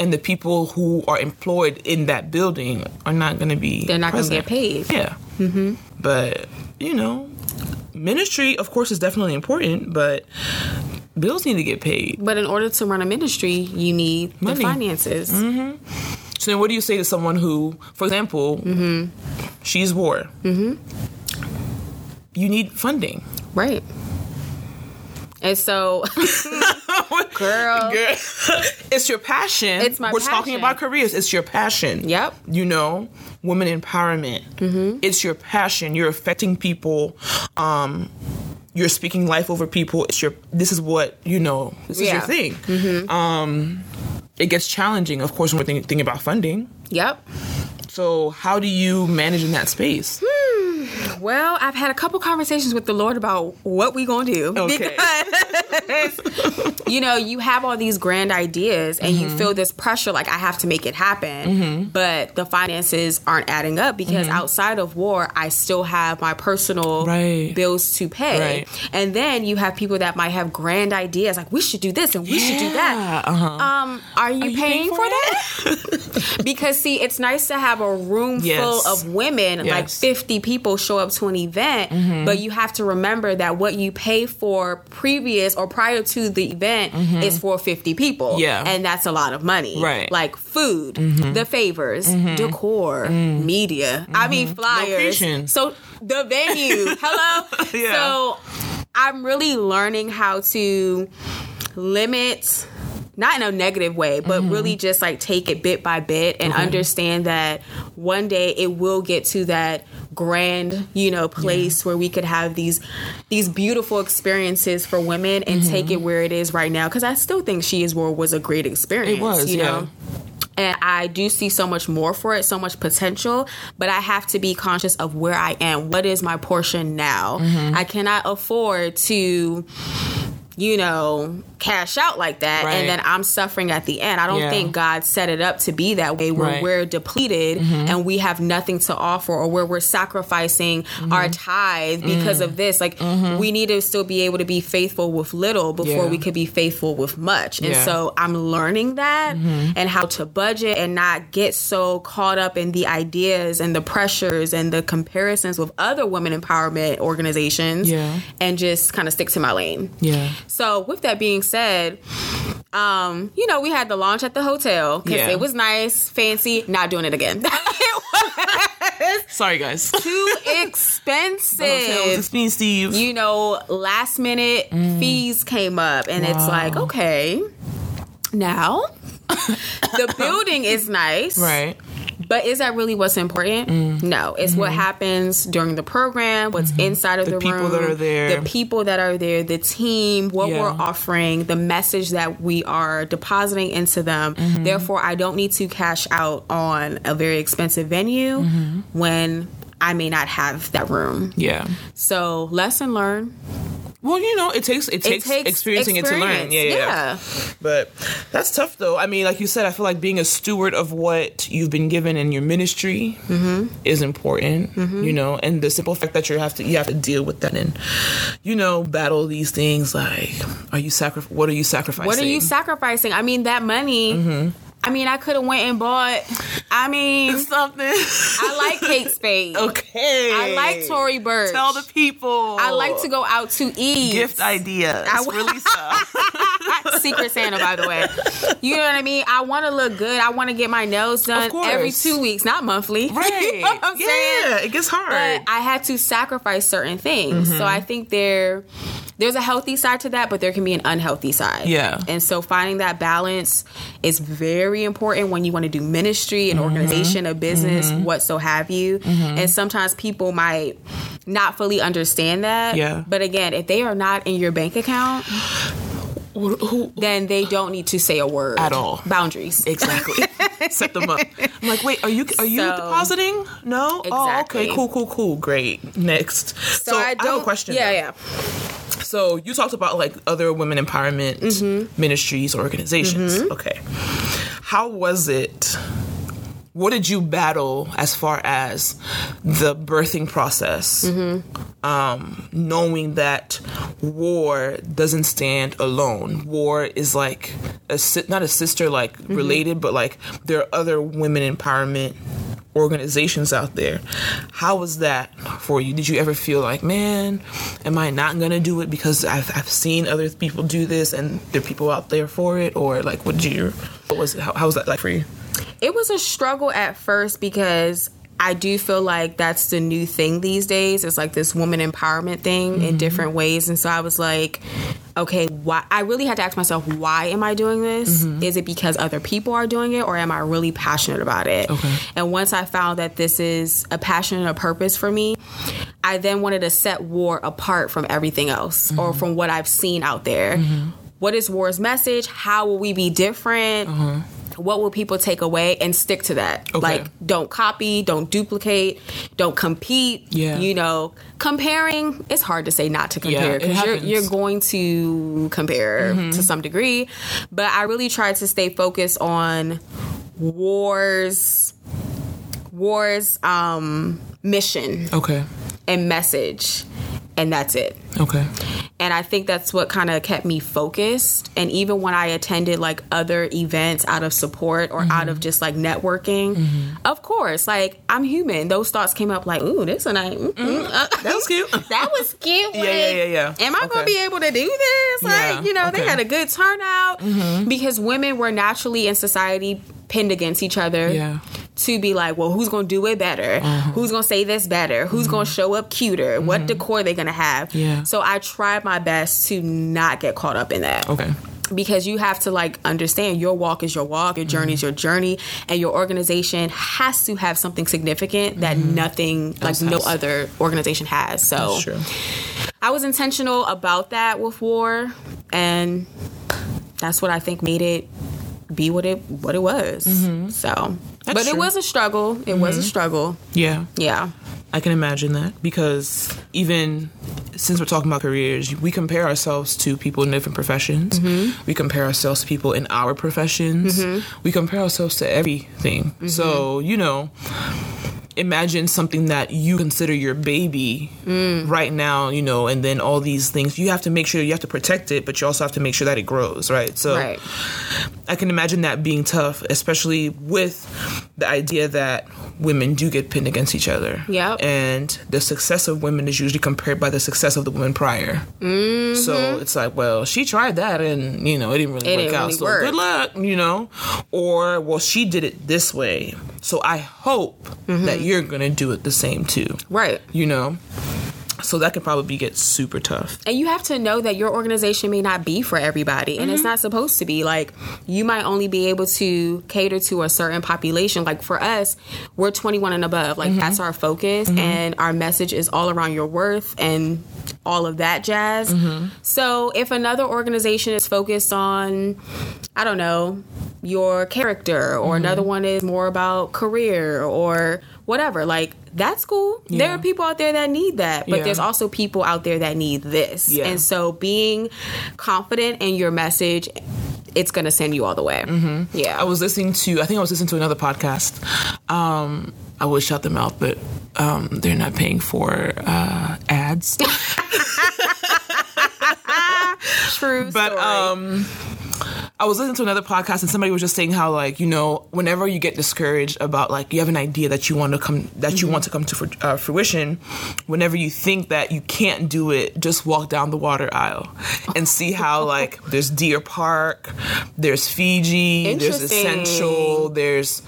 Speaker 2: and the people who are employed in that building are not going to be.
Speaker 1: They're not going to get paid.
Speaker 2: Yeah. Mm-hmm. But, you know, ministry, of course, is definitely important, but bills need to get paid.
Speaker 1: But in order to run a ministry, you need
Speaker 2: Money.
Speaker 1: the finances.
Speaker 2: So then what do you say to someone who, for example, she's war? Mm-hmm. You need funding.
Speaker 1: Right. And so, [LAUGHS] girl,
Speaker 2: Girl, it's your passion.
Speaker 1: It's my passion.
Speaker 2: We're talking about careers. It's your passion.
Speaker 1: Yep.
Speaker 2: You know, women empowerment. Mm-hmm. It's your passion. You're affecting people. Um, you're speaking life over people. It's your. This is what you know. This is your
Speaker 1: Yeah.
Speaker 2: thing. Um, it gets challenging, of course, when we're thinking, thinking about funding.
Speaker 1: yep.
Speaker 2: So, how do you manage in that space?
Speaker 1: Well, I've had a couple conversations with the Lord about what we gonna do. [LAUGHS]
Speaker 2: Okay.
Speaker 1: Because, you know, you have all these grand ideas and
Speaker 2: Mm-hmm.
Speaker 1: you feel this pressure like I have to make it happen. But the finances aren't adding up because outside of war, I still have my personal
Speaker 2: Mm-hmm. Right.
Speaker 1: bills to pay.
Speaker 2: Right.
Speaker 1: And then you have people that might have grand ideas like we should do this and we should do that.
Speaker 2: Uh-huh.
Speaker 1: Um, are you,
Speaker 2: you
Speaker 1: paying,
Speaker 2: paying
Speaker 1: for,
Speaker 2: for
Speaker 1: that? [LAUGHS] because see, it's nice to have a room
Speaker 2: Yes.
Speaker 1: full of women, like 50 people show up to an event, but you have to remember that what you pay for previous or prior to the event is for 50 people.
Speaker 2: Mm-hmm. Yeah.
Speaker 1: And that's a lot of money.
Speaker 2: Right. Mm-hmm.
Speaker 1: Like food, the favors, decor, media. I mean, flyers.
Speaker 2: Mm. Location.
Speaker 1: So the venue. [LAUGHS] Hello?
Speaker 2: Yeah.
Speaker 1: So I'm really learning how to limit not in a negative way, but
Speaker 2: Mm-hmm.
Speaker 1: really just like take it bit by bit and understand that one day it will get to that grand, you know, place where we could have these these beautiful experiences for women and
Speaker 2: Mm-hmm.
Speaker 1: take it where it is right now. Because I still think She Is War was a great experience.
Speaker 2: It was,
Speaker 1: you
Speaker 2: yeah.
Speaker 1: know. And I do see so much more for it, so much potential, but I have to be conscious of where I am. What is my portion now?
Speaker 2: Mm-hmm.
Speaker 1: I cannot afford to, you know, cash out like that
Speaker 2: Right.
Speaker 1: and then I'm suffering at the end. I don't
Speaker 2: Yeah.
Speaker 1: think God set it up to be that way where
Speaker 2: Right. Mm-hmm.
Speaker 1: we're depleted and we have nothing to offer or where we're sacrificing
Speaker 2: Mm-hmm.
Speaker 1: our tithe because of this. Like we need to still be able to be faithful with little before
Speaker 2: Yeah.
Speaker 1: we could be faithful with much. And
Speaker 2: Yeah. Mm-hmm.
Speaker 1: so I'm learning that and how to budget and not get so caught up in the ideas and the pressures and the comparisons with other women empowerment organizations
Speaker 2: Yeah.
Speaker 1: and just kind of stick to my lane.
Speaker 2: Yeah.
Speaker 1: So with that being said, um, you know, we had the launch at the hotel because
Speaker 2: Yeah.
Speaker 1: it was nice, fancy. Not doing it again. [LAUGHS]
Speaker 2: Sorry, guys.
Speaker 1: Too expensive
Speaker 2: Hotel was
Speaker 1: expensive. You know, last minute fees came up, and it's
Speaker 2: Mm.
Speaker 1: Like, okay, now [LAUGHS] the building is nice,
Speaker 2: right.
Speaker 1: But is that really what's important?
Speaker 2: Mm.
Speaker 1: No, it's what happens during the program, what's inside of the,
Speaker 2: Mm-hmm. The people
Speaker 1: room,
Speaker 2: that are there.
Speaker 1: the people that are there, the team, what
Speaker 2: Yeah.
Speaker 1: we're offering, the message that we are depositing into them.
Speaker 2: Mm-hmm.
Speaker 1: Therefore, I don't need to cash out on a very expensive venue
Speaker 2: Mm-hmm.
Speaker 1: when I may not have that room.
Speaker 2: Yeah.
Speaker 1: So, lesson learned.
Speaker 2: Well, you know, it takes it takes,
Speaker 1: takes
Speaker 2: experiencing it to learn.
Speaker 1: experience.
Speaker 2: Yeah, yeah,
Speaker 1: Yeah.
Speaker 2: But that's tough, though. I mean, like you said, I feel like being a steward of what you've been given in your ministry
Speaker 1: Mm-hmm.
Speaker 2: is important. You know, and the simple fact that you have to you have to deal with that and you know battle these things. Like, are you sacri- What are you sacrificing?
Speaker 1: What are you sacrificing? I mean, that money.
Speaker 2: Mm-hmm.
Speaker 1: I mean, I could have went and bought. I mean,
Speaker 2: Something.
Speaker 1: I like Kate Spade. [LAUGHS]
Speaker 2: okay.
Speaker 1: I like Tory Burch.
Speaker 2: Tell the people.
Speaker 1: I like to go out to eat.
Speaker 2: gift ideas.
Speaker 1: I-
Speaker 2: really stuff. [LAUGHS]
Speaker 1: Secret Santa, by the way. You know what I mean? I want to look good. I want to get my nails done every two weeks, not monthly. [LAUGHS]
Speaker 2: right.
Speaker 1: you know what I'm
Speaker 2: yeah,
Speaker 1: saying?
Speaker 2: it gets hard.
Speaker 1: But I had to sacrifice certain things.
Speaker 2: Mm-hmm.
Speaker 1: So I think there there's a healthy side to that, but there can be an unhealthy side.
Speaker 2: Yeah.
Speaker 1: And so finding that balance is very important when you want to do ministry, an
Speaker 2: Mm-hmm.
Speaker 1: organization, a business, what so have you. And sometimes people might not fully understand that.
Speaker 2: Yeah.
Speaker 1: But again, if they are not in your bank account, then they don't need to say a word
Speaker 2: At all.
Speaker 1: Boundaries.
Speaker 2: Exactly. [LAUGHS] Set them up. I'm like, wait, are you are you
Speaker 1: So-
Speaker 2: depositing? No. Oh, okay. Cool. Cool. Cool. Great. Next. So, I,
Speaker 1: don't.
Speaker 2: have a question.
Speaker 1: Yeah, yeah.
Speaker 2: So you talked about like other women empowerment
Speaker 1: Mm-hmm.
Speaker 2: ministries, or organizations. Okay. How was it? What did you battle as far as the birthing process?
Speaker 1: Mm-hmm.
Speaker 2: Um, knowing that war doesn't stand alone. War is like a si- not a sister like
Speaker 1: Mm-hmm.
Speaker 2: related, but like there are other women empowerment organizations out there. How was that for you? Did you ever feel like, man, am I not gonna do it because I've, I've seen other people do this and there are people out there for it? Or like, what did you, what was? How, how was that like for you?
Speaker 1: It was a struggle at first because I do feel like that's the new thing these days. It's like this woman empowerment thing in mm-hmm. different ways. And so I was like, okay, why? I really had to ask myself, why am I doing this? Mm-hmm. Is it because other people are doing it or am I really passionate about it?
Speaker 2: Okay.
Speaker 1: And once I found that this is a passion and a purpose for me, I then wanted to set war apart from everything else or mm-hmm. from what I've seen out there. What is war's message? How will we be different? Uh-huh. What will people take away and stick to that?
Speaker 2: Okay.
Speaker 1: Like, don't copy, don't duplicate, don't compete.
Speaker 2: Yeah.
Speaker 1: You know, comparing, it's hard to say not to compare because you're.
Speaker 2: Mm-hmm.
Speaker 1: you're going to compare to some degree. But I really try to stay focused on wars, wars, um, mission
Speaker 2: Okay.
Speaker 1: and message and that's it.
Speaker 2: Okay.
Speaker 1: And I think that's what kind of kept me focused. And even when I attended like other events out of support or out of just like networking, of course, like I'm human. Those thoughts came up like, ooh, this and I. mm, mm, uh,
Speaker 2: That was cute. [LAUGHS]
Speaker 1: that was cute. [LAUGHS]
Speaker 2: Yeah, yeah, yeah, yeah.
Speaker 1: Am I gonna be able to do this? Like,
Speaker 2: Yeah,
Speaker 1: you know, they had a good turnout because women were naturally in society pinned against each other
Speaker 2: Yeah.
Speaker 1: To be like, well, who's gonna do it better? Uh-huh. Who's gonna say this better? Who's gonna mm-hmm. show up cuter? What mm-hmm. decor they gonna have?
Speaker 2: Yeah.
Speaker 1: So I tried my best to not get caught up in that
Speaker 2: Okay.
Speaker 1: because you have to like understand your walk is your walk, your journey
Speaker 2: Mm-hmm.
Speaker 1: is your journey, and your organization has to have something significant that mm-hmm. nothing like
Speaker 2: Else
Speaker 1: no other organization has. So
Speaker 2: That's true.
Speaker 1: I was intentional about that with war, and that's what I think made it be what it what it was. So, but it was a struggle. It was a mm-hmm. struggle.
Speaker 2: Yeah.
Speaker 1: Yeah.
Speaker 2: I can imagine that because even since we're talking about careers, we compare ourselves to people in different professions. Mm-hmm. We compare ourselves to people in our professions. Mm-hmm. We compare ourselves to everything. So, you know, imagine something that you consider your baby right now, you know, and then all these things. You have to make sure you have to protect it, but you also have to make sure that it grows, right? So,
Speaker 1: Right.
Speaker 2: I can imagine that being tough, especially with the idea that women do get pinned against each other.
Speaker 1: Yep.
Speaker 2: And the success of women is usually compared by the success of the women prior. Mm-hmm. So it's like, well, she tried that and, you know, it didn't really
Speaker 1: It
Speaker 2: work
Speaker 1: didn't
Speaker 2: out.
Speaker 1: really
Speaker 2: so
Speaker 1: work.
Speaker 2: good luck, you know? Or, well, she did it this way. So I hope
Speaker 1: Mm-hmm.
Speaker 2: that you're going to do it the same too.
Speaker 1: Right.
Speaker 2: You know? So that could probably get super tough.
Speaker 1: And you have to know that your organization may not be for everybody, and it's mm-hmm. not supposed to be. Like, you might only be able to cater to a certain population. Like, for us, we're 21 and above. Like, mm-hmm. that's our focus, mm-hmm. and our message is all around your worth and all of that jazz. So, if another organization is focused on, I don't know, your character, or another one is more about career or whatever, like, that's cool. There are people out there that need that, but
Speaker 2: Yeah.
Speaker 1: there's also people out there that need this.
Speaker 2: Yeah.
Speaker 1: And so being confident in your message, it's going to send you all the way. Mm-hmm. Yeah.
Speaker 2: I was listening to, I think I was listening to another podcast. Um, I would shout them out, but um, they're not paying for uh, ads. [LAUGHS]
Speaker 1: true.
Speaker 2: but
Speaker 1: story.
Speaker 2: um I was listening to another podcast and somebody was just saying how like you know whenever you get discouraged about like you have an idea that you want to come that you want to come to uh, fruition, whenever you think that you can't do it, just walk down the water aisle and see how [LAUGHS] like there's Deer Park, there's Fiji, there's Essential, there's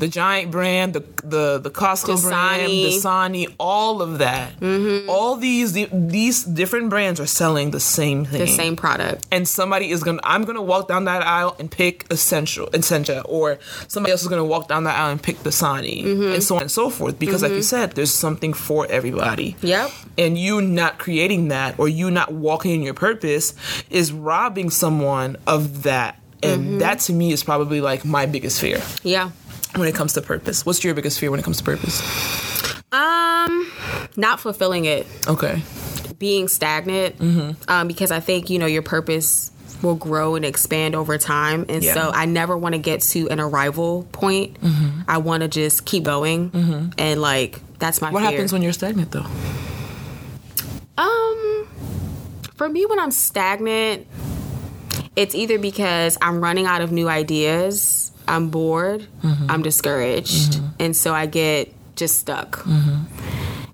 Speaker 2: the Giant brand, the the the Costco brand,
Speaker 1: Dasani.
Speaker 2: Dasani, all of that, mm-hmm. all these these different brands are selling the same thing.
Speaker 1: the same product.
Speaker 2: and somebody is gonna I'm gonna walk down that aisle and pick essential Essentia or somebody else is gonna walk down that aisle and pick Dasani mm-hmm. and so on and so forth. Because like you mm-hmm. said there's something for everybody.
Speaker 1: Yep.
Speaker 2: and you not creating that or you not walking in your purpose is robbing someone of that. And that to me is probably like my biggest fear.
Speaker 1: Yeah.
Speaker 2: When it comes to purpose what's your biggest fear when it comes to purpose
Speaker 1: Um, not fulfilling it,
Speaker 2: okay
Speaker 1: being stagnant, mm-hmm. um, because I think you know your purpose will grow and expand over time, and
Speaker 2: Yeah.
Speaker 1: so I never want to get to an arrival point. Mm-hmm. I want to just keep going, and like that's my
Speaker 2: what
Speaker 1: fear.
Speaker 2: happens when you're stagnant though
Speaker 1: Um, for me, when I'm stagnant, it's either because I'm running out of new ideas, I'm bored, I'm discouraged, and so I get just stuck.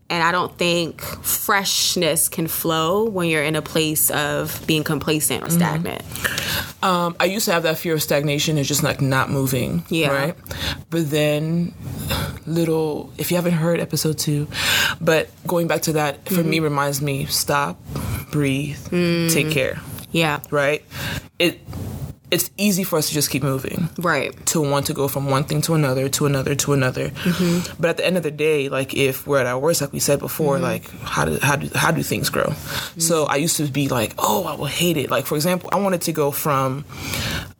Speaker 1: And I don't think freshness can flow when you're in a place of being complacent or stagnant.
Speaker 2: Um, I used to have that fear of stagnation. It's just like not moving.
Speaker 1: Yeah.
Speaker 2: Right. But then, little. If you haven't heard episode two, but going back to that for
Speaker 1: Mm-hmm.
Speaker 2: me reminds me stop, breathe,
Speaker 1: Mm.
Speaker 2: take care.
Speaker 1: Yeah,
Speaker 2: Right. It. It's easy for us to just keep moving
Speaker 1: right.
Speaker 2: to want to go from one thing to another to another to another.
Speaker 1: Mm-hmm.
Speaker 2: But at the end of the day, like if we're at our worst, like we said before,
Speaker 1: Mm-hmm.
Speaker 2: like how do how do how do things grow? So I used to be like, oh, I will hate it. Like for example, I wanted to go from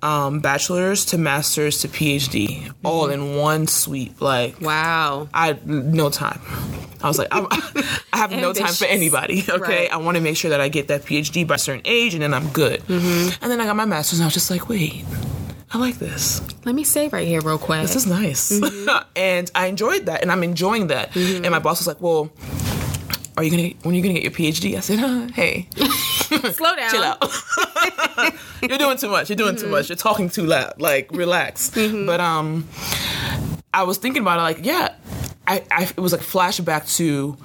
Speaker 2: um, bachelor's to master's to PhD all in one sweep. Like
Speaker 1: Wow.
Speaker 2: I no time. I was like, I'm, [LAUGHS] I have no time for anybody. [LAUGHS] Okay,
Speaker 1: Right.
Speaker 2: I want to make sure that I get that PhD by a certain age, and then I'm good.
Speaker 1: Mm-hmm.
Speaker 2: And then I got my master's, and I was just like, wait, I like this.
Speaker 1: Let me say right here, real quick.
Speaker 2: This is nice,
Speaker 1: Mm-hmm. [LAUGHS]
Speaker 2: and I enjoyed that, and I'm enjoying that. And my boss was like, well. "Are you gonna when are you gonna get your PhD?" I said, huh, "Hey, [LAUGHS]
Speaker 1: Slow down.
Speaker 2: chill out. [LAUGHS] You're doing too much. You're doing too much. You're talking too loud. Like, relax." But um, I was thinking about it. Like, yeah, I, I it was like flashback to.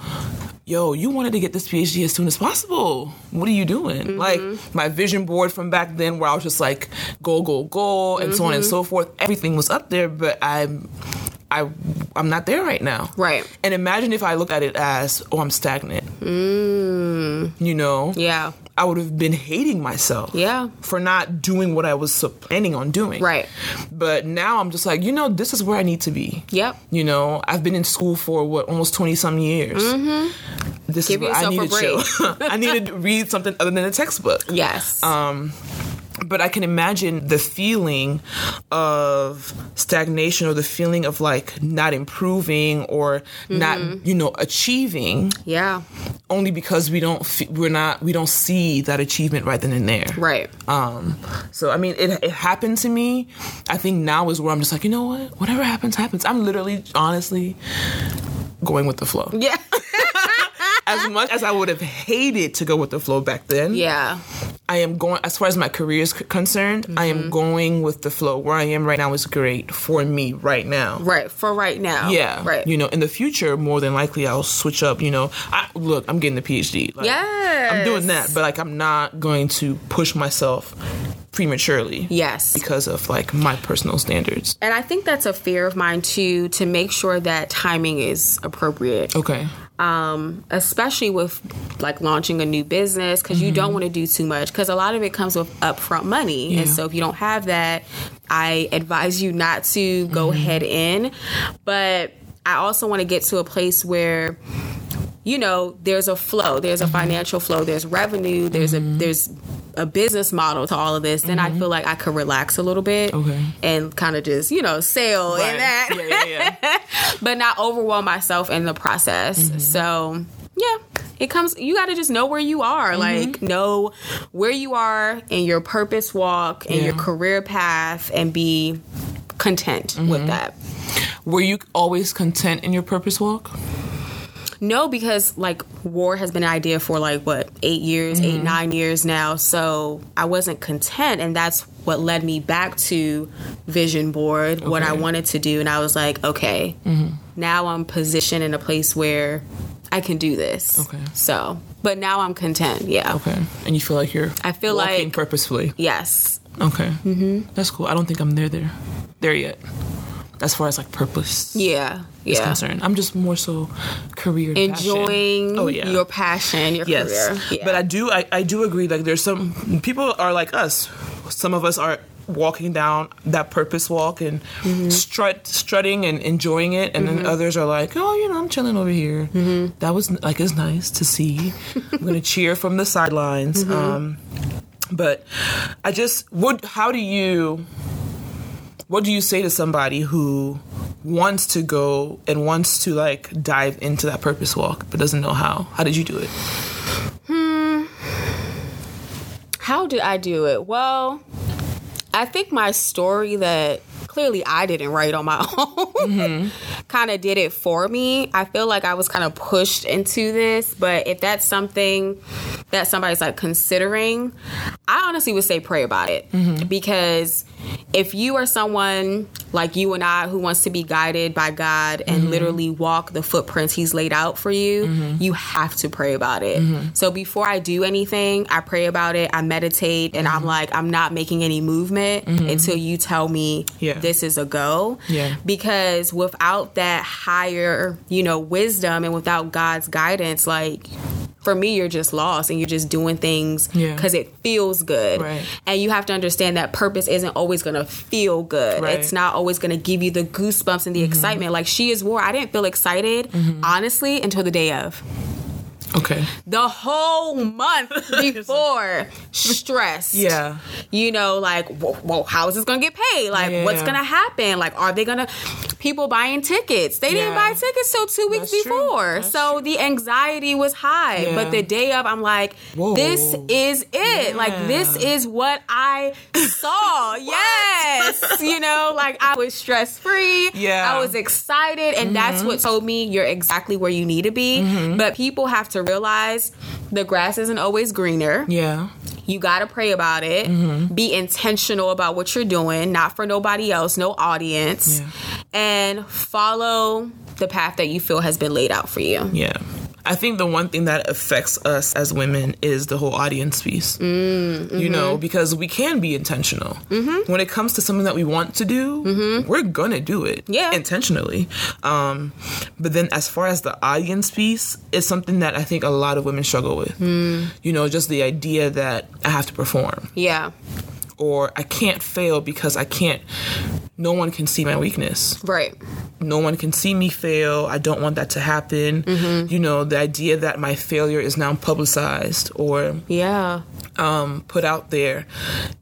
Speaker 2: Yo, you wanted to get this PhD as soon as possible. What are you doing? Like my vision board from back then, where I was just like, goal, goal, goal, and so on and so forth. Everything was up there, but I'm I I'm not there right now.
Speaker 1: Right.
Speaker 2: And imagine if I looked at it as, oh, I'm stagnant. Mm. You know?
Speaker 1: Yeah.
Speaker 2: I would have been hating myself.
Speaker 1: Yeah.
Speaker 2: For not doing what I was so- planning on doing.
Speaker 1: Right.
Speaker 2: But now I'm just like, you know, this is where I need to be.
Speaker 1: Yep.
Speaker 2: You know, I've been in school for what almost twenty some years. Mm-hmm. This
Speaker 1: Give
Speaker 2: is where I need to chill. [LAUGHS] I need to [LAUGHS] read something other than a textbook
Speaker 1: Yes.
Speaker 2: Um, but I can imagine the feeling of stagnation or the feeling of like not improving or
Speaker 1: Mm-hmm.
Speaker 2: not, you know, achieving
Speaker 1: yeah.
Speaker 2: only because we don't fe- we're not we don't see that achievement right then and there.
Speaker 1: Right.
Speaker 2: Um, so I mean, it it happened to me. I think now is where I'm just like, you know what? Whatever happens, happens. I'm literally, honestly, going with the flow.
Speaker 1: Yeah. [LAUGHS]
Speaker 2: As much as I would have hated to go with the flow back then,
Speaker 1: yeah.
Speaker 2: I am going as far as my career is c- concerned. I
Speaker 1: Mm-hmm.
Speaker 2: am going with the flow. Where I am right now is great for me right now.
Speaker 1: Right. For right now.
Speaker 2: Yeah.
Speaker 1: Right.
Speaker 2: You know, in the future, more than likely, I'll switch up. You know, I look. I'm getting the PhD. Like,
Speaker 1: yes.
Speaker 2: I'm doing that, but like, I'm not going to push myself prematurely.
Speaker 1: Yes.
Speaker 2: Because of like my personal standards.
Speaker 1: And I think that's a fear of mine too, to make sure that timing is appropriate.
Speaker 2: Okay.
Speaker 1: Um, especially with like launching a new business because you don't want to do too much because a lot of it comes with upfront money. And so if you don't have that i advise you not to go head in. But i also want to get to a place where you know there's a flow there's a mm-hmm. financial flow there's revenue there's a mm-hmm. there's a business model to all of this then i mm-hmm. feel like i could relax a little bit
Speaker 2: Okay.
Speaker 1: and kind of just you know sail in that
Speaker 2: Yeah, yeah, yeah. [LAUGHS]
Speaker 1: but not overwhelm myself in the process. So, yeah, it comes you got to just know where you are. Like know where you are in your purpose walk and your career path and be content with mm-hmm. that.
Speaker 2: Were you always content in your purpose walk?
Speaker 1: No, because like war has been an idea for like what eight years, eight mm-hmm. nine years now. So I wasn't content, and that's what led me back to vision board, what I wanted to do, and I was like, okay, mm-hmm. now I'm positioned in a place where I can do this.
Speaker 2: Okay.
Speaker 1: So, but now I'm content. Yeah.
Speaker 2: Okay. And you feel like you're
Speaker 1: I feel like-
Speaker 2: purposefully.
Speaker 1: Yes.
Speaker 2: Okay. Mm-hmm. That's cool. I don't think I'm there there there yet. As far as like purpose
Speaker 1: Yeah.
Speaker 2: is
Speaker 1: Yeah.
Speaker 2: concerned. I'm just more so career passion.
Speaker 1: Enjoying
Speaker 2: Oh, yeah.
Speaker 1: your passion, your
Speaker 2: Yes.
Speaker 1: career. Yeah.
Speaker 2: But I do I, I do agree like there's some people are like us. Some of us are walking down that purpose walk and
Speaker 1: Mm-hmm.
Speaker 2: strut strutting and enjoying it and then others are like oh you know i'm chilling over here
Speaker 1: Mm-hmm.
Speaker 2: that was like it's nice to see [LAUGHS] i'm gonna cheer from the sidelines
Speaker 1: Mm-hmm.
Speaker 2: um but i just what how do you what do you say to somebody who wants to go and wants to like dive into that purpose walk but doesn't know how how did you do it Hmm.
Speaker 1: How did I do it? Well, I think my story that clearly I didn't write on my [LAUGHS] own. Kind of did it for me. I feel like I was kind of pushed into this, but if that's something that somebody's like considering, I honestly would say pray about it. Mm-hmm. Because if you are someone like you and I who wants to be guided by God and mm-hmm. literally walk the footprints He's laid out for you, mm-hmm. you have to pray about it. Mm-hmm. So before I do anything, I pray about it, I meditate, and I'm like, I'm not making any movement until you tell me
Speaker 2: Yeah.
Speaker 1: this is a go.
Speaker 2: Yeah.
Speaker 1: Because without that higher, you know, wisdom and without God's guidance, like, for me, you're just lost and you're just doing things
Speaker 2: Yeah.
Speaker 1: because it feels good.
Speaker 2: Right.
Speaker 1: And you have to understand that purpose isn't always going to feel good.
Speaker 2: Right. Mm-hmm.
Speaker 1: It's not always going to give you the goosebumps and the excitement. Like She is War, I didn't feel excited, honestly, until the day of.
Speaker 2: Okay
Speaker 1: The whole month [LAUGHS] before, stress.
Speaker 2: yeah
Speaker 1: You know, like, whoa, whoa, how is this going to get paid? Like,
Speaker 2: Yeah,
Speaker 1: what's going to happen? Like, are they going to, people buying tickets? They didn't buy tickets till two weeks
Speaker 2: That's
Speaker 1: before. So the anxiety was high.
Speaker 2: Yeah.
Speaker 1: But the day of, I'm like,
Speaker 2: Whoa.
Speaker 1: this is it. Like, this is what I saw. [LAUGHS] yes. You know, like, I was stress free.
Speaker 2: Yeah.
Speaker 1: I was excited. And that's mm-hmm. what told me you're exactly where you need to be. Mm-hmm. But people have to to realize the grass isn't always greener.
Speaker 2: Yeah.
Speaker 1: You got to pray about it.
Speaker 2: Mm-hmm.
Speaker 1: Be intentional about what you're doing, not for nobody else, no audience.
Speaker 2: Yeah.
Speaker 1: And follow the path that you feel has been laid out for you.
Speaker 2: Yeah. I think the one thing that affects us as women is the whole audience piece. Mm, You know, because we can be intentional. Mm-hmm. When it comes to something that we want to do, we're gonna do it.
Speaker 1: Yeah.
Speaker 2: Intentionally. Um, but then as far as the audience piece, it's something that I think a lot of women struggle with. You know, just the idea that I have to perform
Speaker 1: Yeah.
Speaker 2: Or I can't fail because I can't, no one can see my weakness
Speaker 1: Right.
Speaker 2: no one can see me fail. I don't want that to happen. You know, the idea that my failure is now publicized or
Speaker 1: Yeah.
Speaker 2: um, put out there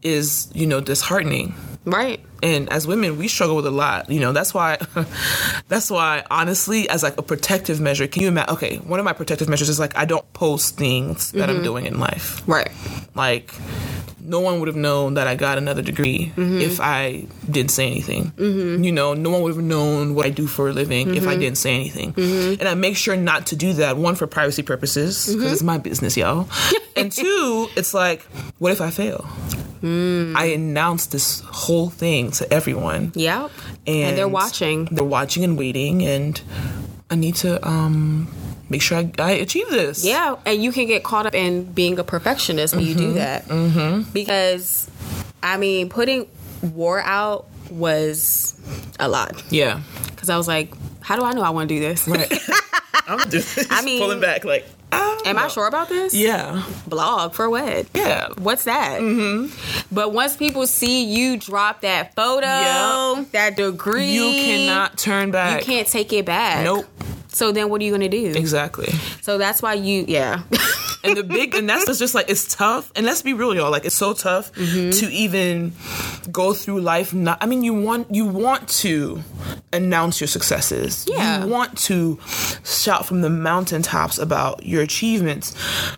Speaker 2: is, you know, disheartening.
Speaker 1: Right.
Speaker 2: And as women, we struggle with a lot. You know, that's why, [LAUGHS] that's why, honestly, as like a protective measure, can you imagine? Okay, one of my protective measures is like I don't post things that I'm doing in life.
Speaker 1: Right.
Speaker 2: Like, no one would have known that I got another degree mm-hmm. if I didn't say anything. Mm-hmm. You know, no one would have known what I do for a living if I mm-hmm. didn't say anything. And I make sure not to do that. One, for privacy purposes, because it's my business, y'all. [LAUGHS] and two, it's like, what if I fail? Mm. I announced this whole thing to everyone.
Speaker 1: Yep.
Speaker 2: And,
Speaker 1: And they're watching.
Speaker 2: They're watching and waiting, and I need to um, make sure I, I achieve this.
Speaker 1: Yeah, and you can get caught up in being a perfectionist when you do that. Mm-hmm. Because, I mean, putting war out was a lot.
Speaker 2: Yeah.
Speaker 1: Because I was like, how do I know I want to do this?
Speaker 2: Right. [LAUGHS] I'm just
Speaker 1: I mean-
Speaker 2: pulling back like, ah,
Speaker 1: Am I sure about this?
Speaker 2: Yeah.
Speaker 1: Blog for what?
Speaker 2: Yeah.
Speaker 1: What's that? Mm-hmm. But once people see you drop that photo,
Speaker 2: Yeah.
Speaker 1: that degree,
Speaker 2: You cannot turn back.
Speaker 1: you can't take it back.
Speaker 2: Nope.
Speaker 1: So then what are you going to do?
Speaker 2: Exactly.
Speaker 1: So that's why you, yeah. [LAUGHS]
Speaker 2: And the big and that's just like it's tough. And let's be real, y'all. Like it's so tough
Speaker 1: Mm-hmm.
Speaker 2: to even go through life. Not. I mean, you want you want to announce your successes.
Speaker 1: Yeah.
Speaker 2: You want to shout from the mountaintops about your achievements.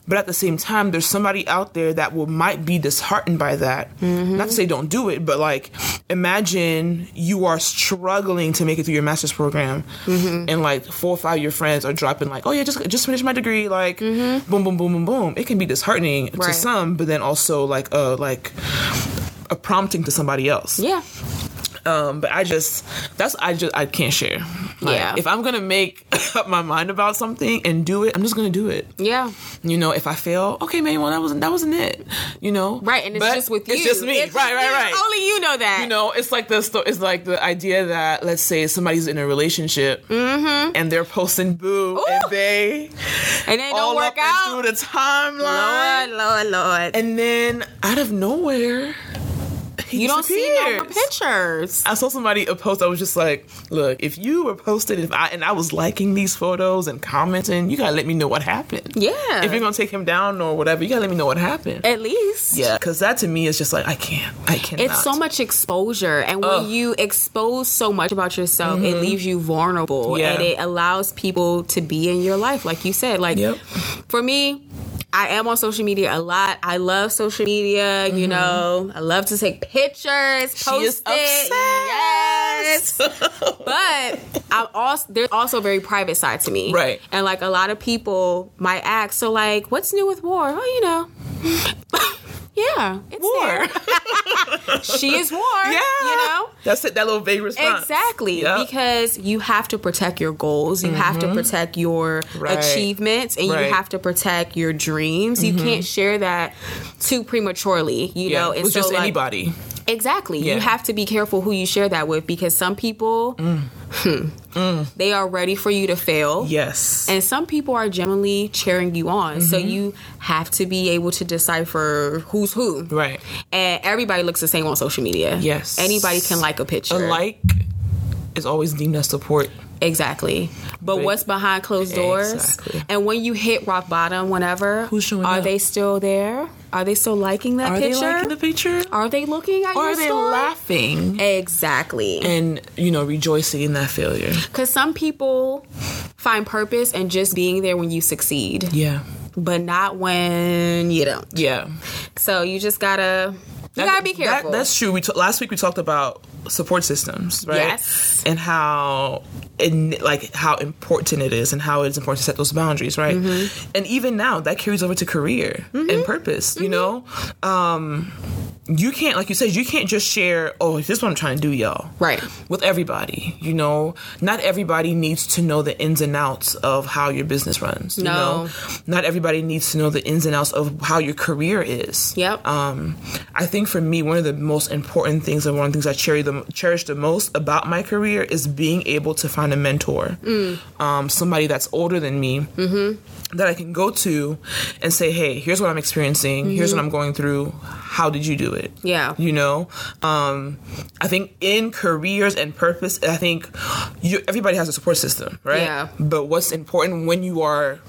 Speaker 2: But at the same time, there's somebody out there that will might be disheartened by that.
Speaker 1: Mm-hmm.
Speaker 2: Not to say don't do it, but like imagine you are struggling to make it through your master's program,
Speaker 1: Mm-hmm.
Speaker 2: and like four or five of your friends are dropping like, oh yeah, just just finished my degree, like boom, boom, boom, boom, boom. It can be disheartening to
Speaker 1: Mm-hmm.
Speaker 2: Some, but then also like uh like a prompting to somebody else.
Speaker 1: yeah.
Speaker 2: Um, but I just that's I just I can't share. Like,
Speaker 1: Yeah.
Speaker 2: If I'm gonna make [LAUGHS] up my mind about something and do it, I'm just gonna do it.
Speaker 1: Yeah.
Speaker 2: You know, if I fail, okay, man, well that wasn't that wasn't it. You know,
Speaker 1: Right. And it's
Speaker 2: But
Speaker 1: just with you.
Speaker 2: It's just me.
Speaker 1: It's
Speaker 2: right,
Speaker 1: just
Speaker 2: right, right.
Speaker 1: Only you know that.
Speaker 2: You know, it's like the it's like the idea that let's say somebody's in a relationship and they're posting boo
Speaker 1: Mm-hmm. Ooh.
Speaker 2: and they
Speaker 1: and then
Speaker 2: all
Speaker 1: don't work
Speaker 2: up
Speaker 1: out.
Speaker 2: through the timeline,
Speaker 1: Lord, Lord, Lord.
Speaker 2: and then out of nowhere, he
Speaker 1: you don't see no more pictures.
Speaker 2: I saw somebody a post. I was just like, "Look, if you were posted, if I and I was liking these photos and commenting, you gotta let me know what happened.
Speaker 1: Yeah.
Speaker 2: If you're gonna take him down or whatever, you gotta let me know what happened.
Speaker 1: At least.
Speaker 2: yeah, because that to me is just like I can't, I can't.
Speaker 1: It's so much exposure, and when
Speaker 2: Ugh.
Speaker 1: you expose so much about yourself, it mm-hmm. leaves you vulnerable,
Speaker 2: Yeah.
Speaker 1: and it allows people to be in your life, like you said. Like
Speaker 2: Yep.
Speaker 1: for me, I am on social media a lot. I love social media. You mm-hmm. know, I love to take pictures, post
Speaker 2: She is
Speaker 1: it. Yes, but I'm also there's also a very private side to me,
Speaker 2: Right.
Speaker 1: And like a lot of people might ask, so like, what's new with war? Oh, you know. [LAUGHS] Yeah, it's
Speaker 2: War.
Speaker 1: there. [LAUGHS] she is war.
Speaker 2: Yeah,
Speaker 1: you know.
Speaker 2: that's it. That little vague response.
Speaker 1: Exactly,
Speaker 2: Yep.
Speaker 1: because you have to protect your goals, you have to protect your
Speaker 2: Mm-hmm. Right.
Speaker 1: achievements, and
Speaker 2: Right. Mm-hmm.
Speaker 1: you have to protect your dreams. You can't share that too prematurely, you
Speaker 2: yeah,
Speaker 1: know. So,
Speaker 2: just
Speaker 1: like,
Speaker 2: anybody.
Speaker 1: Exactly.
Speaker 2: Yeah.
Speaker 1: You have to be careful who you share that with because some people, hmm, they are ready for you to fail.
Speaker 2: Yes.
Speaker 1: And some people are genuinely cheering you on. So
Speaker 2: Mm-hmm.
Speaker 1: you have to be able to decipher who's who.
Speaker 2: right.
Speaker 1: And everybody looks the same on social media.
Speaker 2: Yes.
Speaker 1: Anybody can like a picture.
Speaker 2: A like is always deemed as support.
Speaker 1: Exactly. But
Speaker 2: Right.
Speaker 1: what's behind closed doors?
Speaker 2: Exactly.
Speaker 1: And when you hit rock bottom, whenever,
Speaker 2: Who's showing
Speaker 1: are
Speaker 2: up?
Speaker 1: they still there? Are they still liking that
Speaker 2: Are
Speaker 1: picture?
Speaker 2: they liking the picture?
Speaker 1: are they looking at
Speaker 2: Or
Speaker 1: your
Speaker 2: are they
Speaker 1: story?
Speaker 2: laughing
Speaker 1: Exactly.
Speaker 2: and you know rejoicing in that failure?
Speaker 1: Because some people find purpose in just being there when you succeed,
Speaker 2: Yeah.
Speaker 1: but not when you don't.
Speaker 2: Yeah.
Speaker 1: So you just gotta you gotta be careful.
Speaker 2: That, that's true. We t- last week we talked about support systems, right?
Speaker 1: Yes.
Speaker 2: And how and like how important it is and how it's important to set those boundaries, right?
Speaker 1: Mm-hmm.
Speaker 2: And even now that carries over to career and purpose, you know? Um you can't like you said you can't just share oh this is what i'm trying to do y'all
Speaker 1: Right.
Speaker 2: with everybody you know not everybody needs to know the ins and outs of how your business runs you
Speaker 1: No.
Speaker 2: know not everybody needs to know the ins and outs of how your career is
Speaker 1: Yep.
Speaker 2: um, I think for me, one of the most important things and one of the things I cherish the, cherish the most about my career is being able to find a mentor, um, somebody that's older than me. That I can go to and say, hey, here's what I'm experiencing. Here's what I'm going through. How did you do it?
Speaker 1: Yeah.
Speaker 2: You know, um, I think in careers and purpose, I think you, everybody has a support system, right?
Speaker 1: Yeah.
Speaker 2: But what's important when you are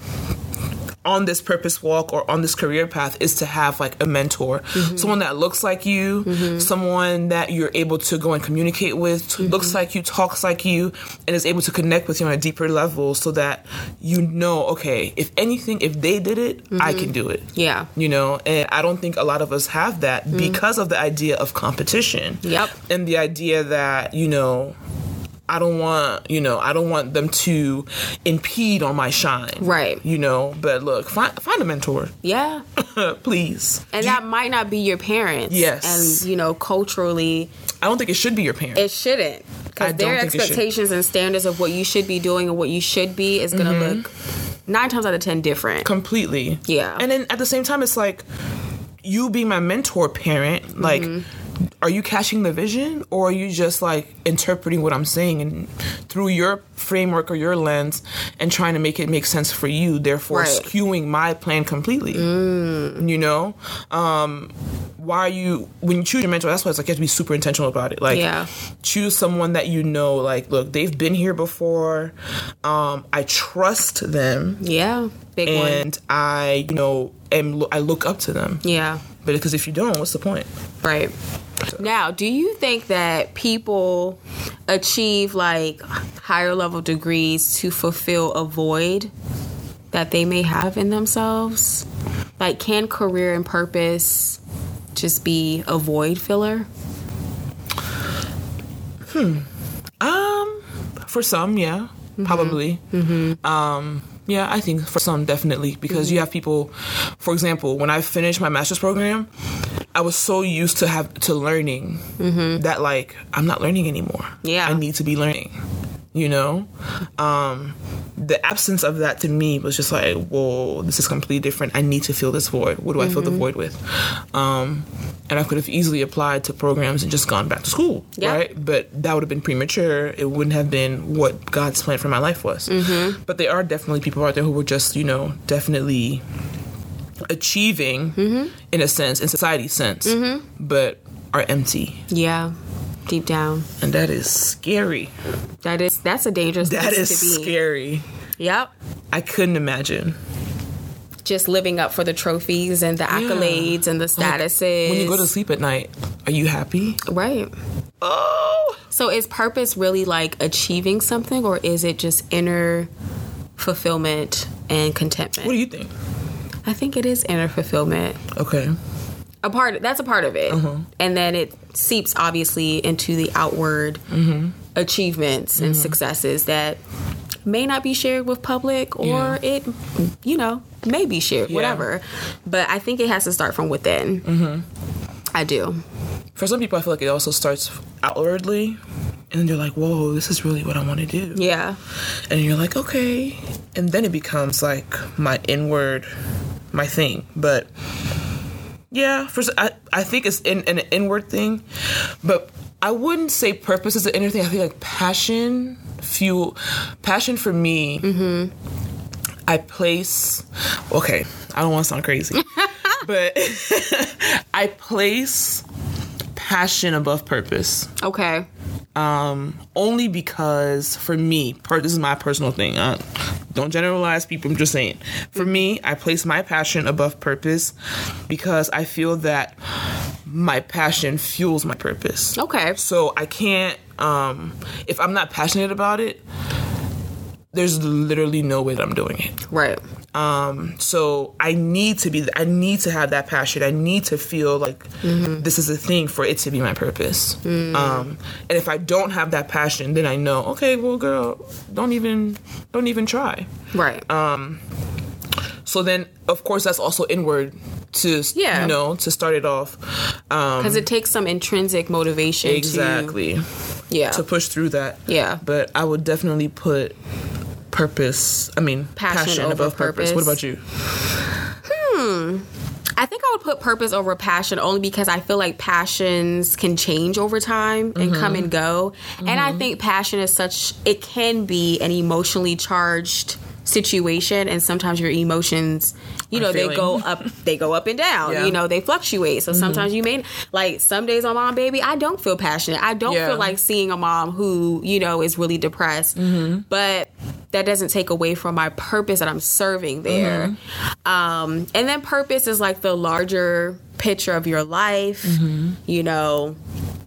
Speaker 2: on this purpose walk or on this career path is to have like a mentor,
Speaker 1: Mm-hmm.
Speaker 2: someone that looks like you, someone that you're able to go and communicate with,
Speaker 1: Mm-hmm.
Speaker 2: looks like you, talks like you, and is able to connect with you on a deeper level so that you know, okay, if anything, if they did it, I can do it.
Speaker 1: Mm-hmm. Yeah.
Speaker 2: You know, and I don't think a lot of us have that because of the idea of competition.
Speaker 1: Yep.
Speaker 2: And the idea that, you know, I don't want, you know, I don't want them to impede on my shine.
Speaker 1: Right.
Speaker 2: You know, but look, find find a mentor, [LAUGHS]
Speaker 1: Yeah.
Speaker 2: please.
Speaker 1: And that might not be your parents.
Speaker 2: Yes.
Speaker 1: And, you know, culturally,
Speaker 2: I don't think it should be your parents.
Speaker 1: it shouldn't. Because their expectations and standards of what you should be doing and what you should be is going to
Speaker 2: Mm-hmm.
Speaker 1: look nine times out of ten different.
Speaker 2: completely.
Speaker 1: Yeah.
Speaker 2: And then at the same time, it's like you being my mentor parent, like.
Speaker 1: Mm-hmm.
Speaker 2: Are you catching the vision, or are you just like interpreting what I'm saying and through your framework or your lens, and trying to make it make sense for you, therefore
Speaker 1: Right.
Speaker 2: skewing my plan completely? You know, um, why are you when you choose your mentor? That's why it's like you have to be super intentional about it. Like,
Speaker 1: Yeah.
Speaker 2: choose someone that you know. Like, look, they've been here before. Um, I trust them
Speaker 1: yeah. Big one.
Speaker 2: and I, you know, am I look up to them.
Speaker 1: Yeah.
Speaker 2: But because if you don't, what's the point?
Speaker 1: Right. Now, do you think that people achieve like higher level degrees to fulfill a void that they may have in themselves? Like, can career and purpose just be a void filler? Hmm.
Speaker 2: Um, for some, yeah, probably. Mm-hmm. Um, yeah, I think for some definitely because you mm-hmm. have people. For example, when I finished my master's program, I was so used to have to learning mm-hmm. that like I'm not learning anymore.
Speaker 1: Yeah.
Speaker 2: I need to be learning. You know, um, the absence of that to me was just like, whoa, this is completely different. I need to fill this void. What do I fill the void with? Um, and I could have easily applied to programs and just gone back to school,
Speaker 1: Yeah.
Speaker 2: right? But that would have been premature. It wouldn't have been what God's plan for my life was. But there are definitely people out there who were just, you know, definitely achieving in a sense, in society sense, but are empty.
Speaker 1: Yeah. Deep down.
Speaker 2: And that is scary.
Speaker 1: That is that's a dangerous
Speaker 2: That is
Speaker 1: to be.
Speaker 2: scary.
Speaker 1: Yep.
Speaker 2: I couldn't imagine.
Speaker 1: Just living up for the trophies and the accolades and the statuses.
Speaker 2: When you go to sleep at night, are you happy?
Speaker 1: Right.
Speaker 2: Oh,
Speaker 1: So is purpose really like achieving something or is it just inner fulfillment and contentment?
Speaker 2: what do you think?
Speaker 1: I think it is inner fulfillment.
Speaker 2: Okay.
Speaker 1: A part that's a part of it. Uh-huh. And then it seeps obviously into the outward achievements and successes that may not be shared with public or
Speaker 2: Yeah.
Speaker 1: it you know, may be shared,
Speaker 2: Yeah.
Speaker 1: whatever. But I think it has to start from within. Mm-hmm. I do.
Speaker 2: For some people, I feel like it also starts outwardly, and then you're like, "Whoa, this is really what I want to do."
Speaker 1: Yeah.
Speaker 2: and you're like, okay. And then it becomes like my inward, my thing. But yeah, for I, I think it's in, an inward thing, but I wouldn't say purpose is the inner thing. I think like passion, fuel, passion for me. Mm-hmm. I place. Okay, I don't want to sound crazy, [LAUGHS] but [LAUGHS] I place passion above purpose
Speaker 1: Okay.
Speaker 2: Um, only because for me, per, this is my personal thing. Uh, don't generalize people. I'm just saying. For me, I place my passion above purpose because I feel that my passion fuels my purpose.
Speaker 1: Okay.
Speaker 2: So I can't. Um, if I'm not passionate about it, there's literally no way that I'm doing it.
Speaker 1: Right.
Speaker 2: Um, so I need to be, I need to have that passion. I need to feel like this is a thing for it to be my purpose. Um, and if I don't have that passion, then I know, okay, well, girl, don't even, don't even try.
Speaker 1: Right.
Speaker 2: So then, of course, that's also inward to,
Speaker 1: Yeah.
Speaker 2: you know, to start it off. Um,
Speaker 1: Because it takes some intrinsic motivation
Speaker 2: exactly.
Speaker 1: to yeah.
Speaker 2: To push through that.
Speaker 1: Yeah.
Speaker 2: But I would definitely put purpose, I mean,
Speaker 1: Passion
Speaker 2: passion,
Speaker 1: over
Speaker 2: above purpose. What about you? Hmm.
Speaker 1: I think I would put purpose over passion only because I feel like passions can change over time and come and go. And I think passion is such, it can be an emotionally charged situation and sometimes your emotions you know they go up [LAUGHS] they go up and down
Speaker 2: Yeah.
Speaker 1: you know they fluctuate so mm-hmm. sometimes you may like some days on mom baby i don't feel passionate i don't
Speaker 2: Yeah.
Speaker 1: feel like seeing a mom who you know is really depressed mm-hmm. but that doesn't take away from my purpose that i'm serving there mm-hmm. um, and then purpose is like the larger picture of your life, you know,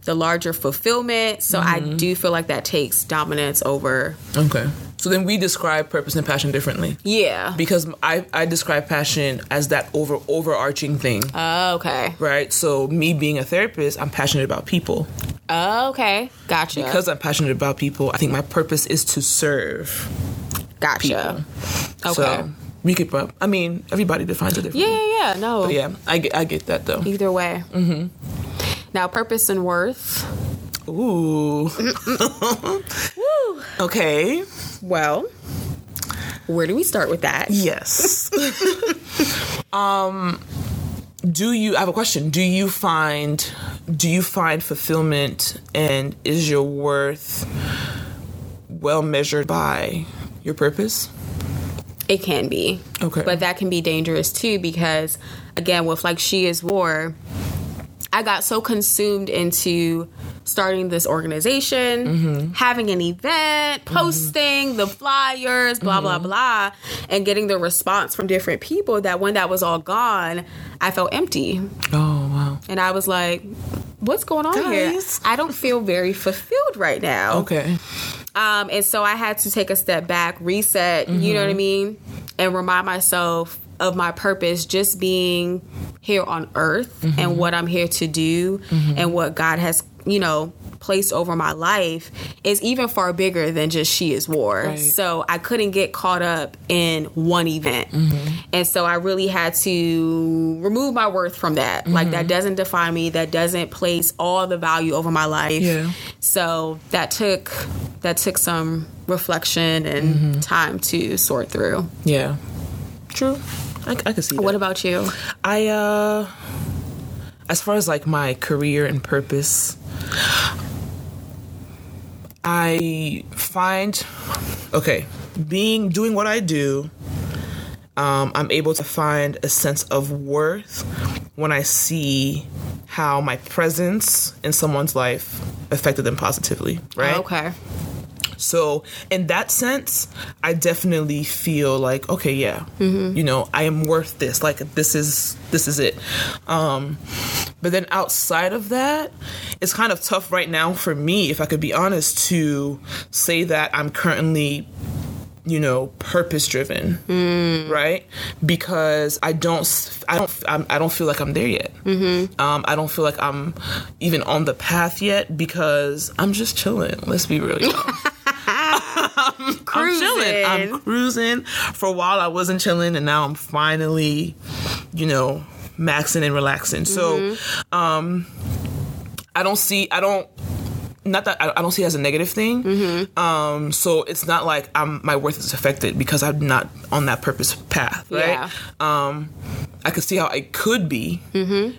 Speaker 1: the larger fulfillment. So I do feel like that takes dominance over.
Speaker 2: Okay. So then we describe purpose and passion differently.
Speaker 1: Yeah.
Speaker 2: Because I, I describe passion as that over overarching thing,
Speaker 1: Oh, okay.
Speaker 2: right? So me being a therapist, I'm passionate about people.
Speaker 1: Oh, okay. Gotcha.
Speaker 2: Because I'm passionate about people, I think my purpose is to serve
Speaker 1: gotcha.
Speaker 2: people.
Speaker 1: Okay.
Speaker 2: So we could, prob- I mean, everybody defines it differently.
Speaker 1: yeah, yeah, yeah. No.
Speaker 2: But yeah, I get, I get that though.
Speaker 1: Either way. Mm-hmm. Now, purpose and worth.
Speaker 2: Ooh. [LAUGHS] okay.
Speaker 1: Well, where do we start with that?
Speaker 2: Yes. [LAUGHS] um do you I have a question. Do you find do you find fulfillment and is your worth well measured by your purpose?
Speaker 1: It can be.
Speaker 2: Okay.
Speaker 1: But that can be dangerous too because again with like she is war I got so consumed into starting this organization, mm-hmm. having an event, mm-hmm. posting the flyers, blah blah mm-hmm. blah, and getting the response from different people that when that was all gone, I felt empty.
Speaker 2: Oh wow.
Speaker 1: And I was like, what's going on here? I don't feel very fulfilled right now.
Speaker 2: Okay.
Speaker 1: Um, and so I had to take a step back, reset, you know what I mean? And remind myself of my purpose just being here on earth and mm-hmm. what I'm here to do mm-hmm. and what God has, you know, placed over my life is even far bigger than just She is War.
Speaker 2: Right.
Speaker 1: So I couldn't get caught up in one event. Mm-hmm. And so I really had to remove my worth from that. Like that doesn't define me, that doesn't place all the value over my life.
Speaker 2: Yeah.
Speaker 1: So that took that took some reflection and time to sort through.
Speaker 2: Yeah. True. I, I can see that.
Speaker 1: What about you?
Speaker 2: I uh as far as like my career and purpose I find okay, being doing what I do um, I'm able to find a sense of worth when I see how my presence in someone's life affected them positively, right?
Speaker 1: Okay.
Speaker 2: So, in that sense, I definitely feel like, okay, yeah, you know, I am worth this. Like, this is this is it. Um, but then outside of that, it's kind of tough right now for me, if I could be honest, to say that I'm currently you know purpose driven right? Because i don't i don't I'm, i don't feel like i'm there yet. Um, i don't feel like i'm even on the path yet because i'm just chilling let's be real [LAUGHS] y'all. I'm chilling. I'm
Speaker 1: Cruising.
Speaker 2: cruising. For a while, I wasn't chilling, and now I'm finally, you know, maxing and relaxing. So, um, I don't see. I don't. Not that I, I don't see it as a negative thing. Um, so it's not like I'm my worth is affected because I'm not on that purpose path, right?
Speaker 1: Yeah.
Speaker 2: Um, I could see how it could be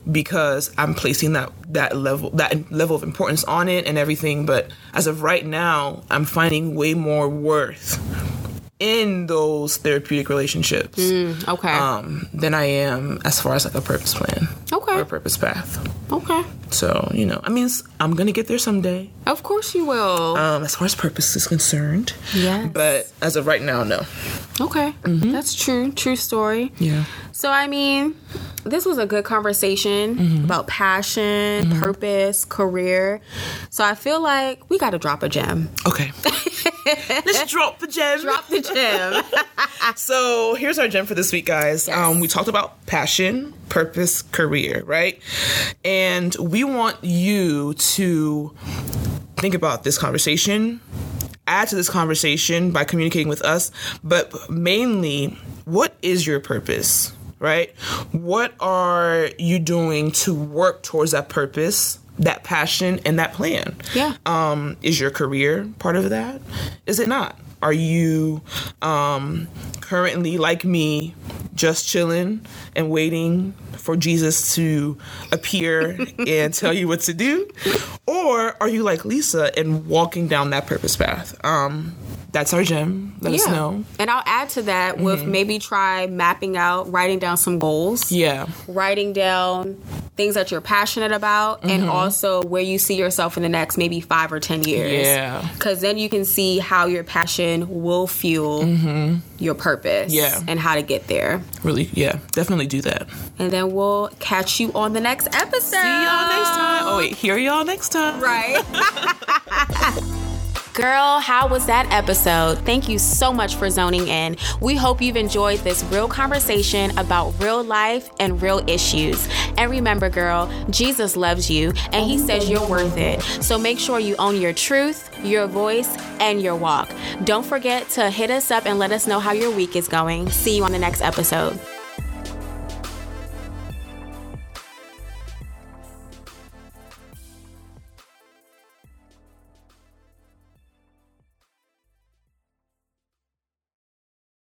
Speaker 2: because I'm placing that that level that level of importance on it and everything. But as of right now, I'm finding way more worth in those therapeutic relationships
Speaker 1: Okay.
Speaker 2: um, than I am as far as like a purpose plan
Speaker 1: Okay.
Speaker 2: or a purpose path.
Speaker 1: okay.
Speaker 2: So you know, I mean, I'm gonna get there someday.
Speaker 1: Of course you will.
Speaker 2: Um, as far as purpose is concerned,
Speaker 1: Yeah.
Speaker 2: But as of right now, no.
Speaker 1: Okay, mm-hmm. that's true. True story.
Speaker 2: Yeah.
Speaker 1: So, I mean, this was a good conversation mm-hmm. about passion, mm-hmm. purpose, career. So, I feel like we got to drop a gem.
Speaker 2: Okay. Let's [LAUGHS] drop the gem.
Speaker 1: Drop the gem. [LAUGHS]
Speaker 2: So here's our gem for this week, guys.
Speaker 1: Yes.
Speaker 2: Um, we talked about passion, purpose, career, right? And we want you to think about this conversation, add to this conversation by communicating with us, but mainly, what is your purpose, right? What are you doing to work towards that purpose? That passion and that plan.
Speaker 1: Yeah.
Speaker 2: Um, is your career part of that? Is it not? Are you um, currently, like me, just chilling and waiting for Jesus to appear [LAUGHS] and tell you what to do? Or are you like Lisa and walking down that purpose path? Um, that's our gem. Let us know.
Speaker 1: And I'll add to that with mm-hmm. maybe try mapping out, writing down some goals.
Speaker 2: Yeah.
Speaker 1: writing down things that you're passionate about and mm-hmm. also where you see yourself in the next maybe five or ten years.
Speaker 2: Yeah.
Speaker 1: Because then you can see how your passion will fuel mm-hmm. your purpose
Speaker 2: Yeah.
Speaker 1: and how to get there.
Speaker 2: Really, yeah. Definitely do that.
Speaker 1: And then we'll catch you on the next episode.
Speaker 2: See y'all next time. Oh, wait. Hear y'all next time.
Speaker 1: Right. [LAUGHS] Girl, how was that episode? Thank you so much for zoning in. We hope you've enjoyed this real conversation about real life and real issues. And remember, girl, Jesus loves you and he says you're worth it. So make sure you own your truth, your voice, and your walk. Don't forget to hit us up and let us know how your week is going. See you on the next episode.